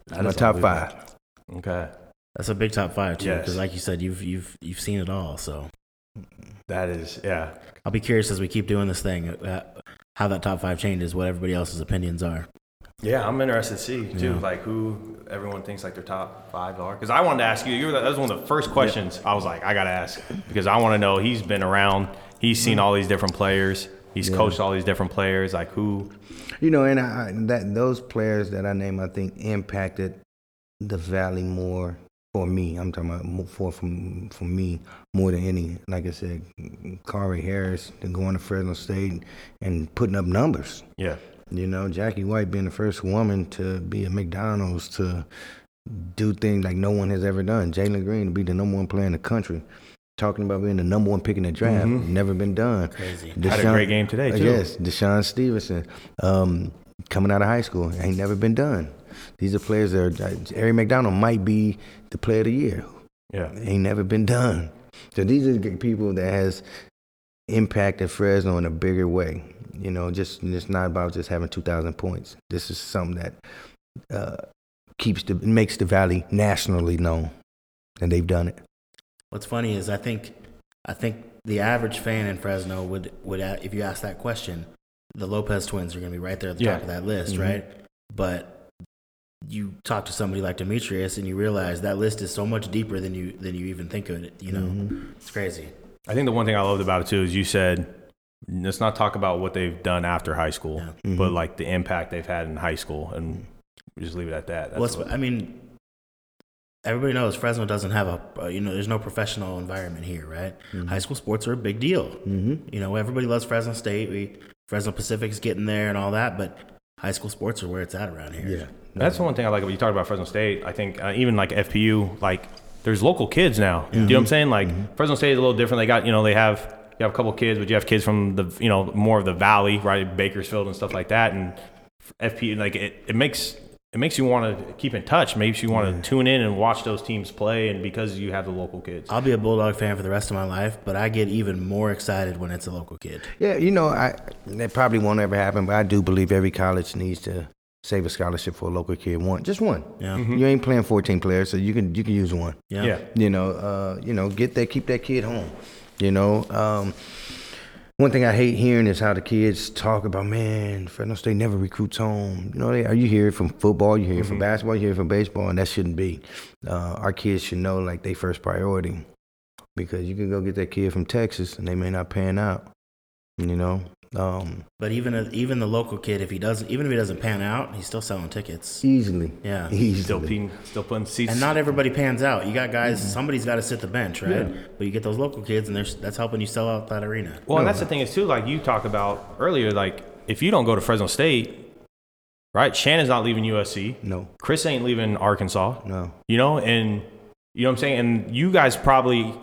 That My top five. Okay. That's a big top five too, Yes. because like you said, you've you've you've seen it all. So That is, yeah. I'll be curious as we keep doing this thing, uh, how that top five changes, what everybody else's opinions are. Yeah, I'm interested to see too, Yeah. like who everyone thinks like their top five are. Because I wanted to ask you, you were, that was one of the first questions I was like, I gotta ask because I want to know. He's been around, he's seen all these different players, he's Yeah. coached all these different players. Like who? You know, and I, that those players that I name, I think impacted the Valley more for me. I'm talking about for from for me more than any. Like I said, Corey Harris going to Fresno State and putting up numbers. Yeah, You know, Jackie White being the first woman to be a McDonald's to do things like no one has ever done. Jalen Green to be the number one player in the country. Talking about being the number one pick in the draft. Never been done. Crazy. Mm-hmm. Had a great game today, too. Yes, DeShawn Stevenson. Um, coming out of high school. Ain't never been done. These are players that are, uh, Aari McDonald might be the player of the year. yeah, Ain't never been done. So these are the people that has impacted Fresno in a bigger way. You know, just it's not about just having two thousand points. This is something that uh, keeps the makes the valley nationally known, and they've done it. What's funny is I think I think the average fan in Fresno would would if you ask that question, the Lopez twins are going to be right there at the Yeah. top of that list, Mhm. right? But you talk to somebody like Demetrius and you realize that list is so much deeper than you than you even think of it. You know, Mm-hmm. it's crazy. I think the one thing I loved about it too is you said let's not talk about what they've done after high school, Yeah. but like the impact they've had in high school, and just leave it at that. That's Well, what- I mean, everybody knows Fresno doesn't have a uh, you know there's no professional environment here, right? High school sports are a big deal. Mm-hmm. You know, everybody loves Fresno State. We Fresno Pacific's getting there and all that, but high school sports are where it's at around here. Yeah. That's the one thing I like When you talk about Fresno State. I think uh, even like FPU, like there's local kids now. Do you know what I'm saying? Like Fresno State is a little different. They got you know they have you have a couple kids, but you have kids from the you know more of the valley, right, Bakersfield and stuff like that. And FP like it, it makes it makes you want to keep in touch. Makes you want to tune in and watch those teams play, and because you have the local kids. I'll be a Bulldog fan for the rest of my life, but I get even more excited when it's a local kid. Yeah, you know, I that probably won't ever happen, but I do believe every college needs to save a scholarship for a local kid. One, just one. Yeah. You ain't playing 14 players, so you can you can use one. Yeah. Yeah. You know, uh, you know, get that, keep that kid home. You know, um, one thing I hate hearing is how the kids talk about, man, Fresno State never recruits home. You know, they, are you hear it from football, you hear it from basketball, you hear it from baseball, and that shouldn't be. Uh, our kids should know like they first priority because you can go get that kid from Texas and they may not pan out. You know, um, But even a, even the local kid, if he doesn't, even if he doesn't pan out, he's still selling tickets. easily. Yeah. easily. Still, putting, still putting seats. And not everybody pans out. You got guys. Mm-hmm. Somebody's got to sit the bench, right? But you get those local kids, and that's helping you sell out that arena. Well, and that's the thing is too, like you talked about earlier, like if you don't go to Fresno State, right? Shannon's not leaving USC. no, Chris ain't leaving Arkansas. no. You know, and you know what I'm saying? And you guys probably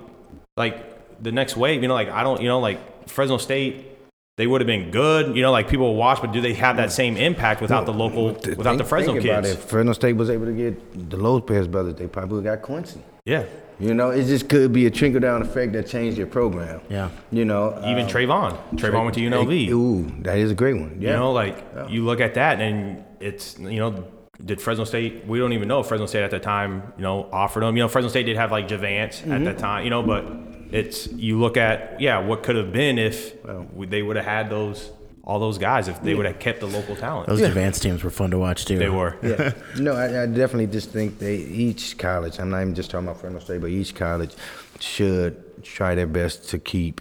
like the next wave, you know, like I don't you know, like Fresno State, they would have been good, you know, like people will watch, but do they have that same impact without the local Th- without the Fresno think about kids? it. If Fresno State was able to get the Lopez brothers, they probably would have got Quincy. Yeah. You know, it just could be a trickle down effect that changed your program. Yeah. You know, Even um, Trayvon. Trayvon went to UNLV. Ooh, that is a great one. Yeah. You know, like you look at that and it's you know, did Fresno State? We don't even know if Fresno State at the time, you know, offered them. You know, Fresno State did have like Javance at Mm-hmm. the time, you know, but it's you look at yeah, what could have been if they would have had those all those guys if they would have kept the local talent. Those advanced teams were fun to watch too. they were. yeah. No, I, I definitely just think they each college. I'm not even just talking about Fresno State, but each college should try their best to keep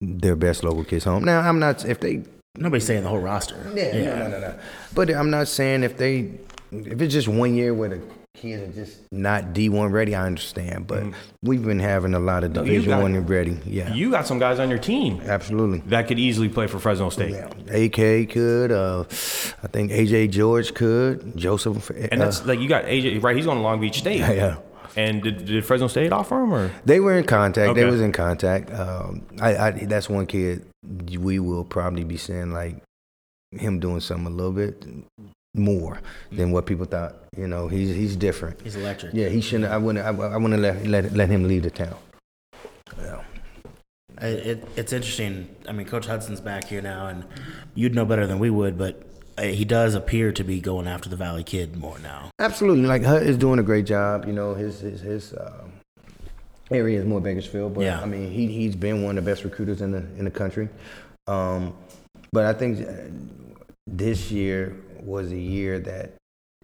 their best local kids home. Now, I'm not if they Nobody's saying the whole roster. Yeah, no, no, no, no. But I'm not saying if they, if it's just one year where the kids are just not D1 ready, I understand. But we've been having a lot of Division got- One and ready. Yeah, You got some guys on your team absolutely. that could easily play for Fresno State. Yeah, AK could. Uh, I think AJ George could. Joseph. And uh, that's like you got AJ right, he's going to Long Beach State. yeah, yeah. And did, did Fresno State offer him or They were in contact. They was in contact. Um, I, I that's one kid we will probably be seeing like him doing something a little bit more than what people thought. You know, he's he's different. He's electric. Yeah, he shouldn't. I wouldn't. I, I wouldn't let let let him leave the town. Yeah. It, it's interesting. I mean, Coach Hudson's back here now, and you'd know better than we would, but uh, he does appear to be going after the Valley kid more now. Absolutely. Like Hut is doing a great job. You know, his his his um, area is more Bakersfield, but Yeah. I mean, he he's been one of the best recruiters in the in the country. Um, but I think uh, this year was a year that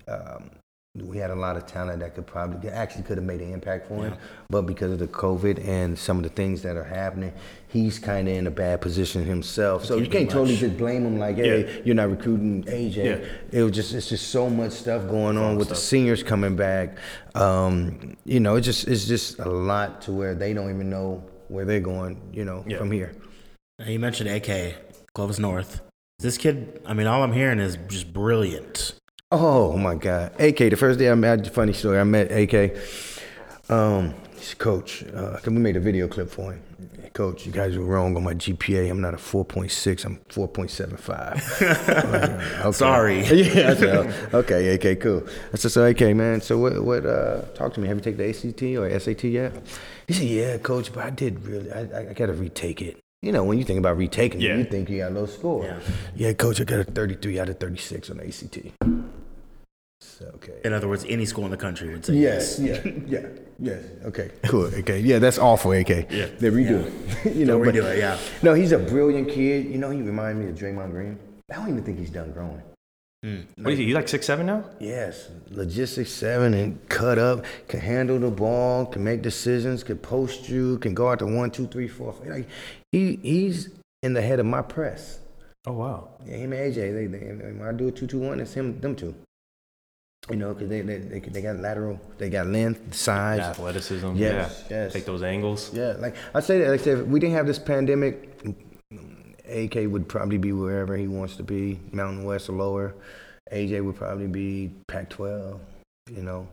um, we had a lot of talent that could probably actually could have made an impact for him. Yeah. But because of the COVID and some of the things that are happening, he's kind of in a bad position himself. So you Can't do can't totally much. just blame him like, hey, Yeah. you're not recruiting AJ. Yeah. It was just it's just so much stuff going on with the seniors coming back. Um, you know, it's just it's just a lot to where they don't even know where they're going. You know, Yeah. from here. Now, You mentioned AK, Clovis North. This kid, I mean, all I'm hearing is just brilliant. Oh my God, AK! The first day I met, funny story. I met AK. Um, he's a coach. Uh, we made a video clip for him. Coach, you guys were wrong on my GPA. I'm not a 4.6. I'm 4.75. Like, okay. Sorry. yeah. Oh, okay. AK. Cool. I said, so AK, man. So what? What? Uh, talk to me. Have you taken the ACT or SAT yet? He said, yeah, coach. But I did really. I, I, I got to retake it. You know, when you think about retaking Yeah. it, you think you got a low score. Yeah. yeah, coach. I got a 33 out of 36 on the ACT. So, okay. In other words, any school in the country would say Yes, yeah, yeah, yes. Okay, cool. Okay, yeah, that's awful, for AK. Yeah. they redo it. you know, They'll but it, yeah. no, he's a brilliant kid. You know, he reminds me of Draymond Green. I don't even think he's done growing. Mm. what is he? He's like six seven now? Yes, logistics seven and cut up, can handle the ball, can make decisions, can post you, can go out to one, two, three, four. five. Like he he's in the head of my press. Oh wow. Yeah, him and AJ, they, they when I do a two two one, it's him them two. You know, because they, they they they got lateral, they got length, size. Athleticism. Yes, yeah. yes. Take those angles. Yeah, like I say that, like I said, if we didn't have this pandemic, AK would probably be wherever he wants to be, Mountain West or lower. AJ would probably be Pac-12. You know,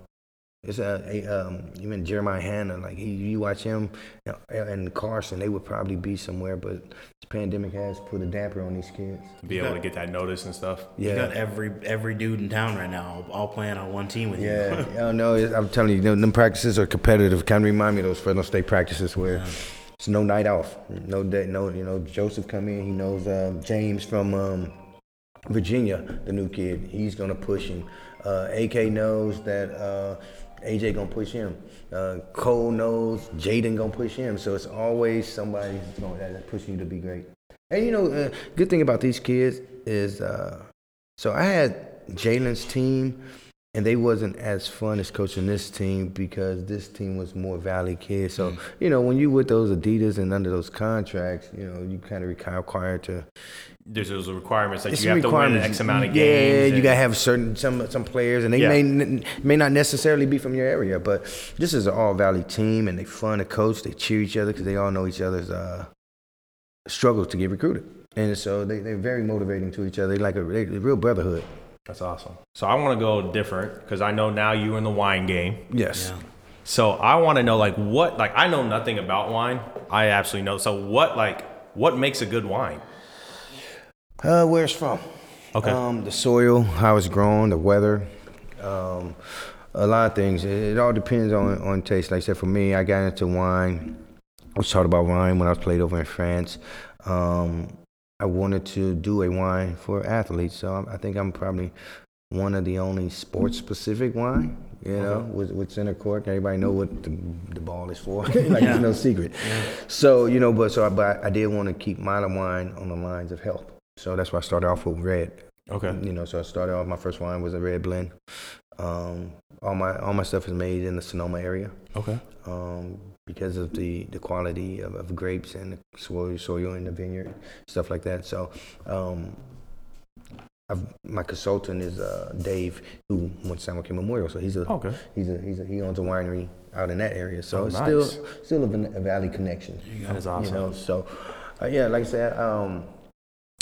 It's a, a um, even Jeremiah Hanna, like he, you watch him you know, and Carson, they would probably be somewhere, but this pandemic has put a damper on these kids. To be able to get that notice and stuff. Yeah, You got every every dude in town right now, all playing on one team with Yeah, you. I don't know. I'm telling you, them, them practices are competitive. Kind of remind me of those Fresno State practices where it's no night off, no day, no. You know, Joseph come in. He knows um, James from um, Virginia, the new kid. He's gonna push him. Uh, AK knows that uh, AJ gonna push him. Uh, Cole knows Jaden gonna push him. So it's always somebody that's pushing you to be great. And you know, uh, good thing about these kids is, uh, so I had Jalen's team, and they wasn't as fun as coaching this team because this team was more Valley kids. So you know, when you with those Adidas and under those contracts, you know, you kind of required to There's those requirements like you have to win. X amount of games. yeah, you gotta have certain some some players, and they Yeah. may may not necessarily be from your area, but this is an all Valley team, and they fun to coach. They cheer each other because they all know each other's uh, struggles to get recruited, and so they they're very motivating to each other. They like a, they, real brotherhood. That's awesome. So I want to go different because I know now you're in the wine game. Yes. Yeah. So I want to know like what like I know nothing about wine. I absolutely know. So what like what makes a good wine? Uh, where it's from? Okay. Um, the soil, how it's grown, the weather, um, a lot of things. It, it all depends on on taste. Like I said, for me, I got into wine. I was taught about wine when I was played over in France. Um, I wanted to do a wine for athletes, so I, think I'm probably one of the only sports-specific wine. You know, with, with Center Cork, everybody know what the, the ball is for. like Yeah. it's no secret. So you know, but so I, but I did want to keep my wine on the lines of health. So that's why I started off with red. Okay. You know, so I started off. My first wine was a red blend. Um, all my all my stuff is made in the Sonoma area Okay. um, because of the, the quality of, of grapes and the soil, soil in the vineyard, stuff like that. So, um, I've, my consultant is uh, Dave, who went to San Joaquin Memorial. So he's a Okay. he's a he's a he owns a winery out in that area. So Oh, it's nice. still still a, a valley connection. That is awesome. You know, so uh, yeah, like I said, um,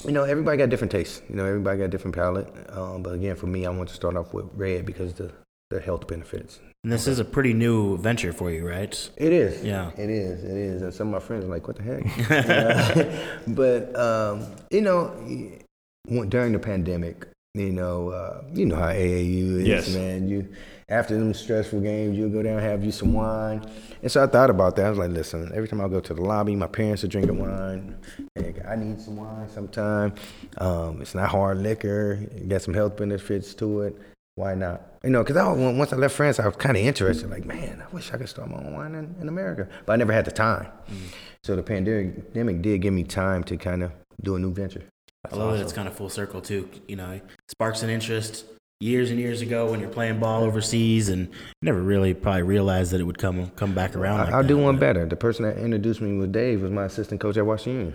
you know, everybody got different tastes. You know, everybody got different palate. Um, but again, for me, I want to start off with red because the the health benefits. And this is a pretty new venture for you, right? It is. Yeah. It is. It is. And some of my friends are like, "What the heck?" You know? but um, you know, during the pandemic, you know, uh, you know how AAU is, Yes. man. You after them stressful games, you go down and have you some wine. And so I thought about that. I was like, listen, every time I go to the lobby, my parents are drinking wine. Heck, I need some wine sometime. Um, it's not hard liquor. It got some health benefits to it. Why not? You know, because I once I left France, I was kind of interested. Like, man, I wish I could start my own wine in, in America, but I never had the time. So the pandemic did give me time to kind of do a new venture. I love that it's kind of full circle too. You know, it sparks an interest years and years ago when you're playing ball overseas, and never really probably realized that it would come come back around. like I, I'll do one but- better. The person that introduced me with Dave was my assistant coach at Washington.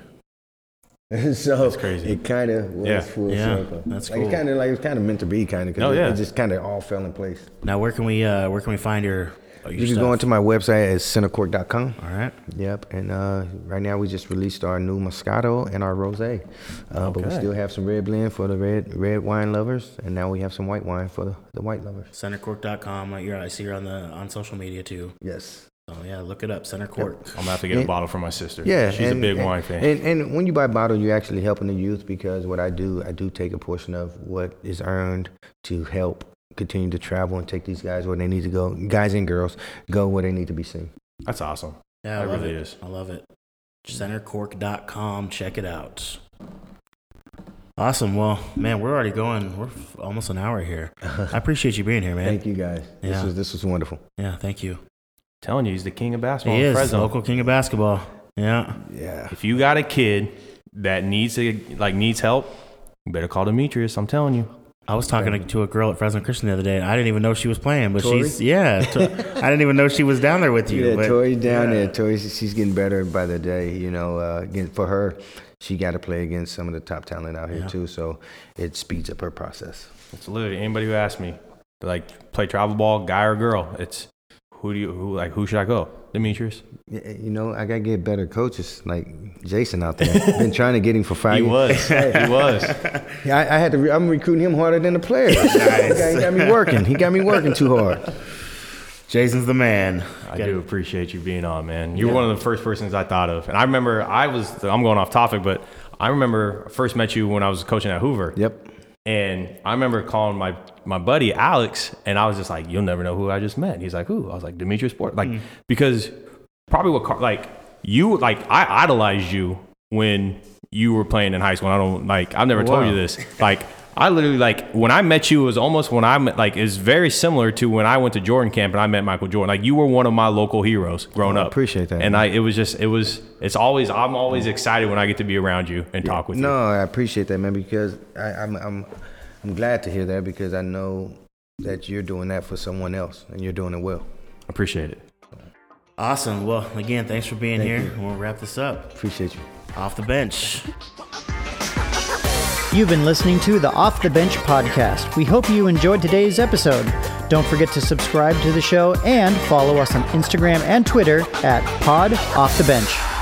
so That's crazy. it kind of was Yeah. full Yeah, circle. that's like, cool. It's kind of like it was kind of meant to be, kind of. Oh, it, yeah. it just kind of all fell in place. Now, where can we uh, where can we find your? Oh, your You can go into my website at centercork.com. All right. Yep, and uh, right now we just released our new Moscato and our Rosé, uh, but we still have some red blend for the red red wine lovers, and now we have some white wine for the, the white lovers. Centercork.com. You're, I see you're on the on social media too. Yes. So yeah, look it up. Center Cork. I'm gonna have to get a bottle for my sister. Yeah, she's and- a big and- wine fan. And, and when you buy a bottle, you're actually helping the youth because what I do, I do take a portion of what is earned to help continue to travel and take these guys where they need to go, guys and girls, go where they need to be seen. That's awesome. Yeah, I That really it. is. I love it. Centercork.com. Check it out. Awesome. Well, man, we're already going. We're f- almost an hour here. I appreciate you being here, man. Thank you guys. This Yeah. was this was wonderful. Yeah, thank you. telling you, he's the king of basketball He in is Fresno. local king of basketball. Yeah. Yeah. If you got a kid that needs to like needs help, you better call Demetrius. I'm telling you. I was talking to, to a girl at Fresno Christian the other day, and I didn't even know she was playing. But Tori? she's yeah, to, I didn't even know she was down there with you. Yeah, but, Tori's down yeah. there. Tori, she's getting better by the day. You know, uh, again, for her, she got to play against some of the top talent out here Yeah. too. So it speeds up her process. It's literally anybody who asks me, like play travel ball, guy or girl. It's who do you who like who should I go? Demetrius. Yeah, You know, I gotta get better coaches like Jason out there. Been trying to get him for five He years. was. he was. Yeah, I, I had to. Re- I'm recruiting him harder than the players. he, got, he got me working. He got me working too hard. Jason's the man. I Got do it. appreciate you being on, man. You were one of the first persons I thought of, and I remember I was. I'm going off topic, but I remember I first met you when I was coaching at Hoover. Yep. And I remember calling my my buddy Alex, and I was just like, "You'll never know who I just met." He's like, "Who?" I was like, "Demetrius Porter." Like, mm. because probably what Car- like you like I idolized you when you were playing in high school. I don't like I've never told you this. Like I literally like when I met you it was almost when I met like it's very similar to when I went to Jordan camp and I met Michael Jordan. Like you were one of my local heroes growing Oh, I up. appreciate that, And man. I it was just it was it's always I'm always excited when I get to be around you and talk with you. No, I appreciate that, man, because I, I'm I'm I'm glad to hear that because I know that you're doing that for someone else and you're doing it well. Appreciate it. Awesome. Well, again, thanks for being Thank here. you. We'll wrap this up. Appreciate you. Off the bench. You've been listening to the Off the Bench podcast. We hope you enjoyed today's episode. Don't forget to subscribe to the show and follow us on Instagram and Twitter at Pod Off the Bench.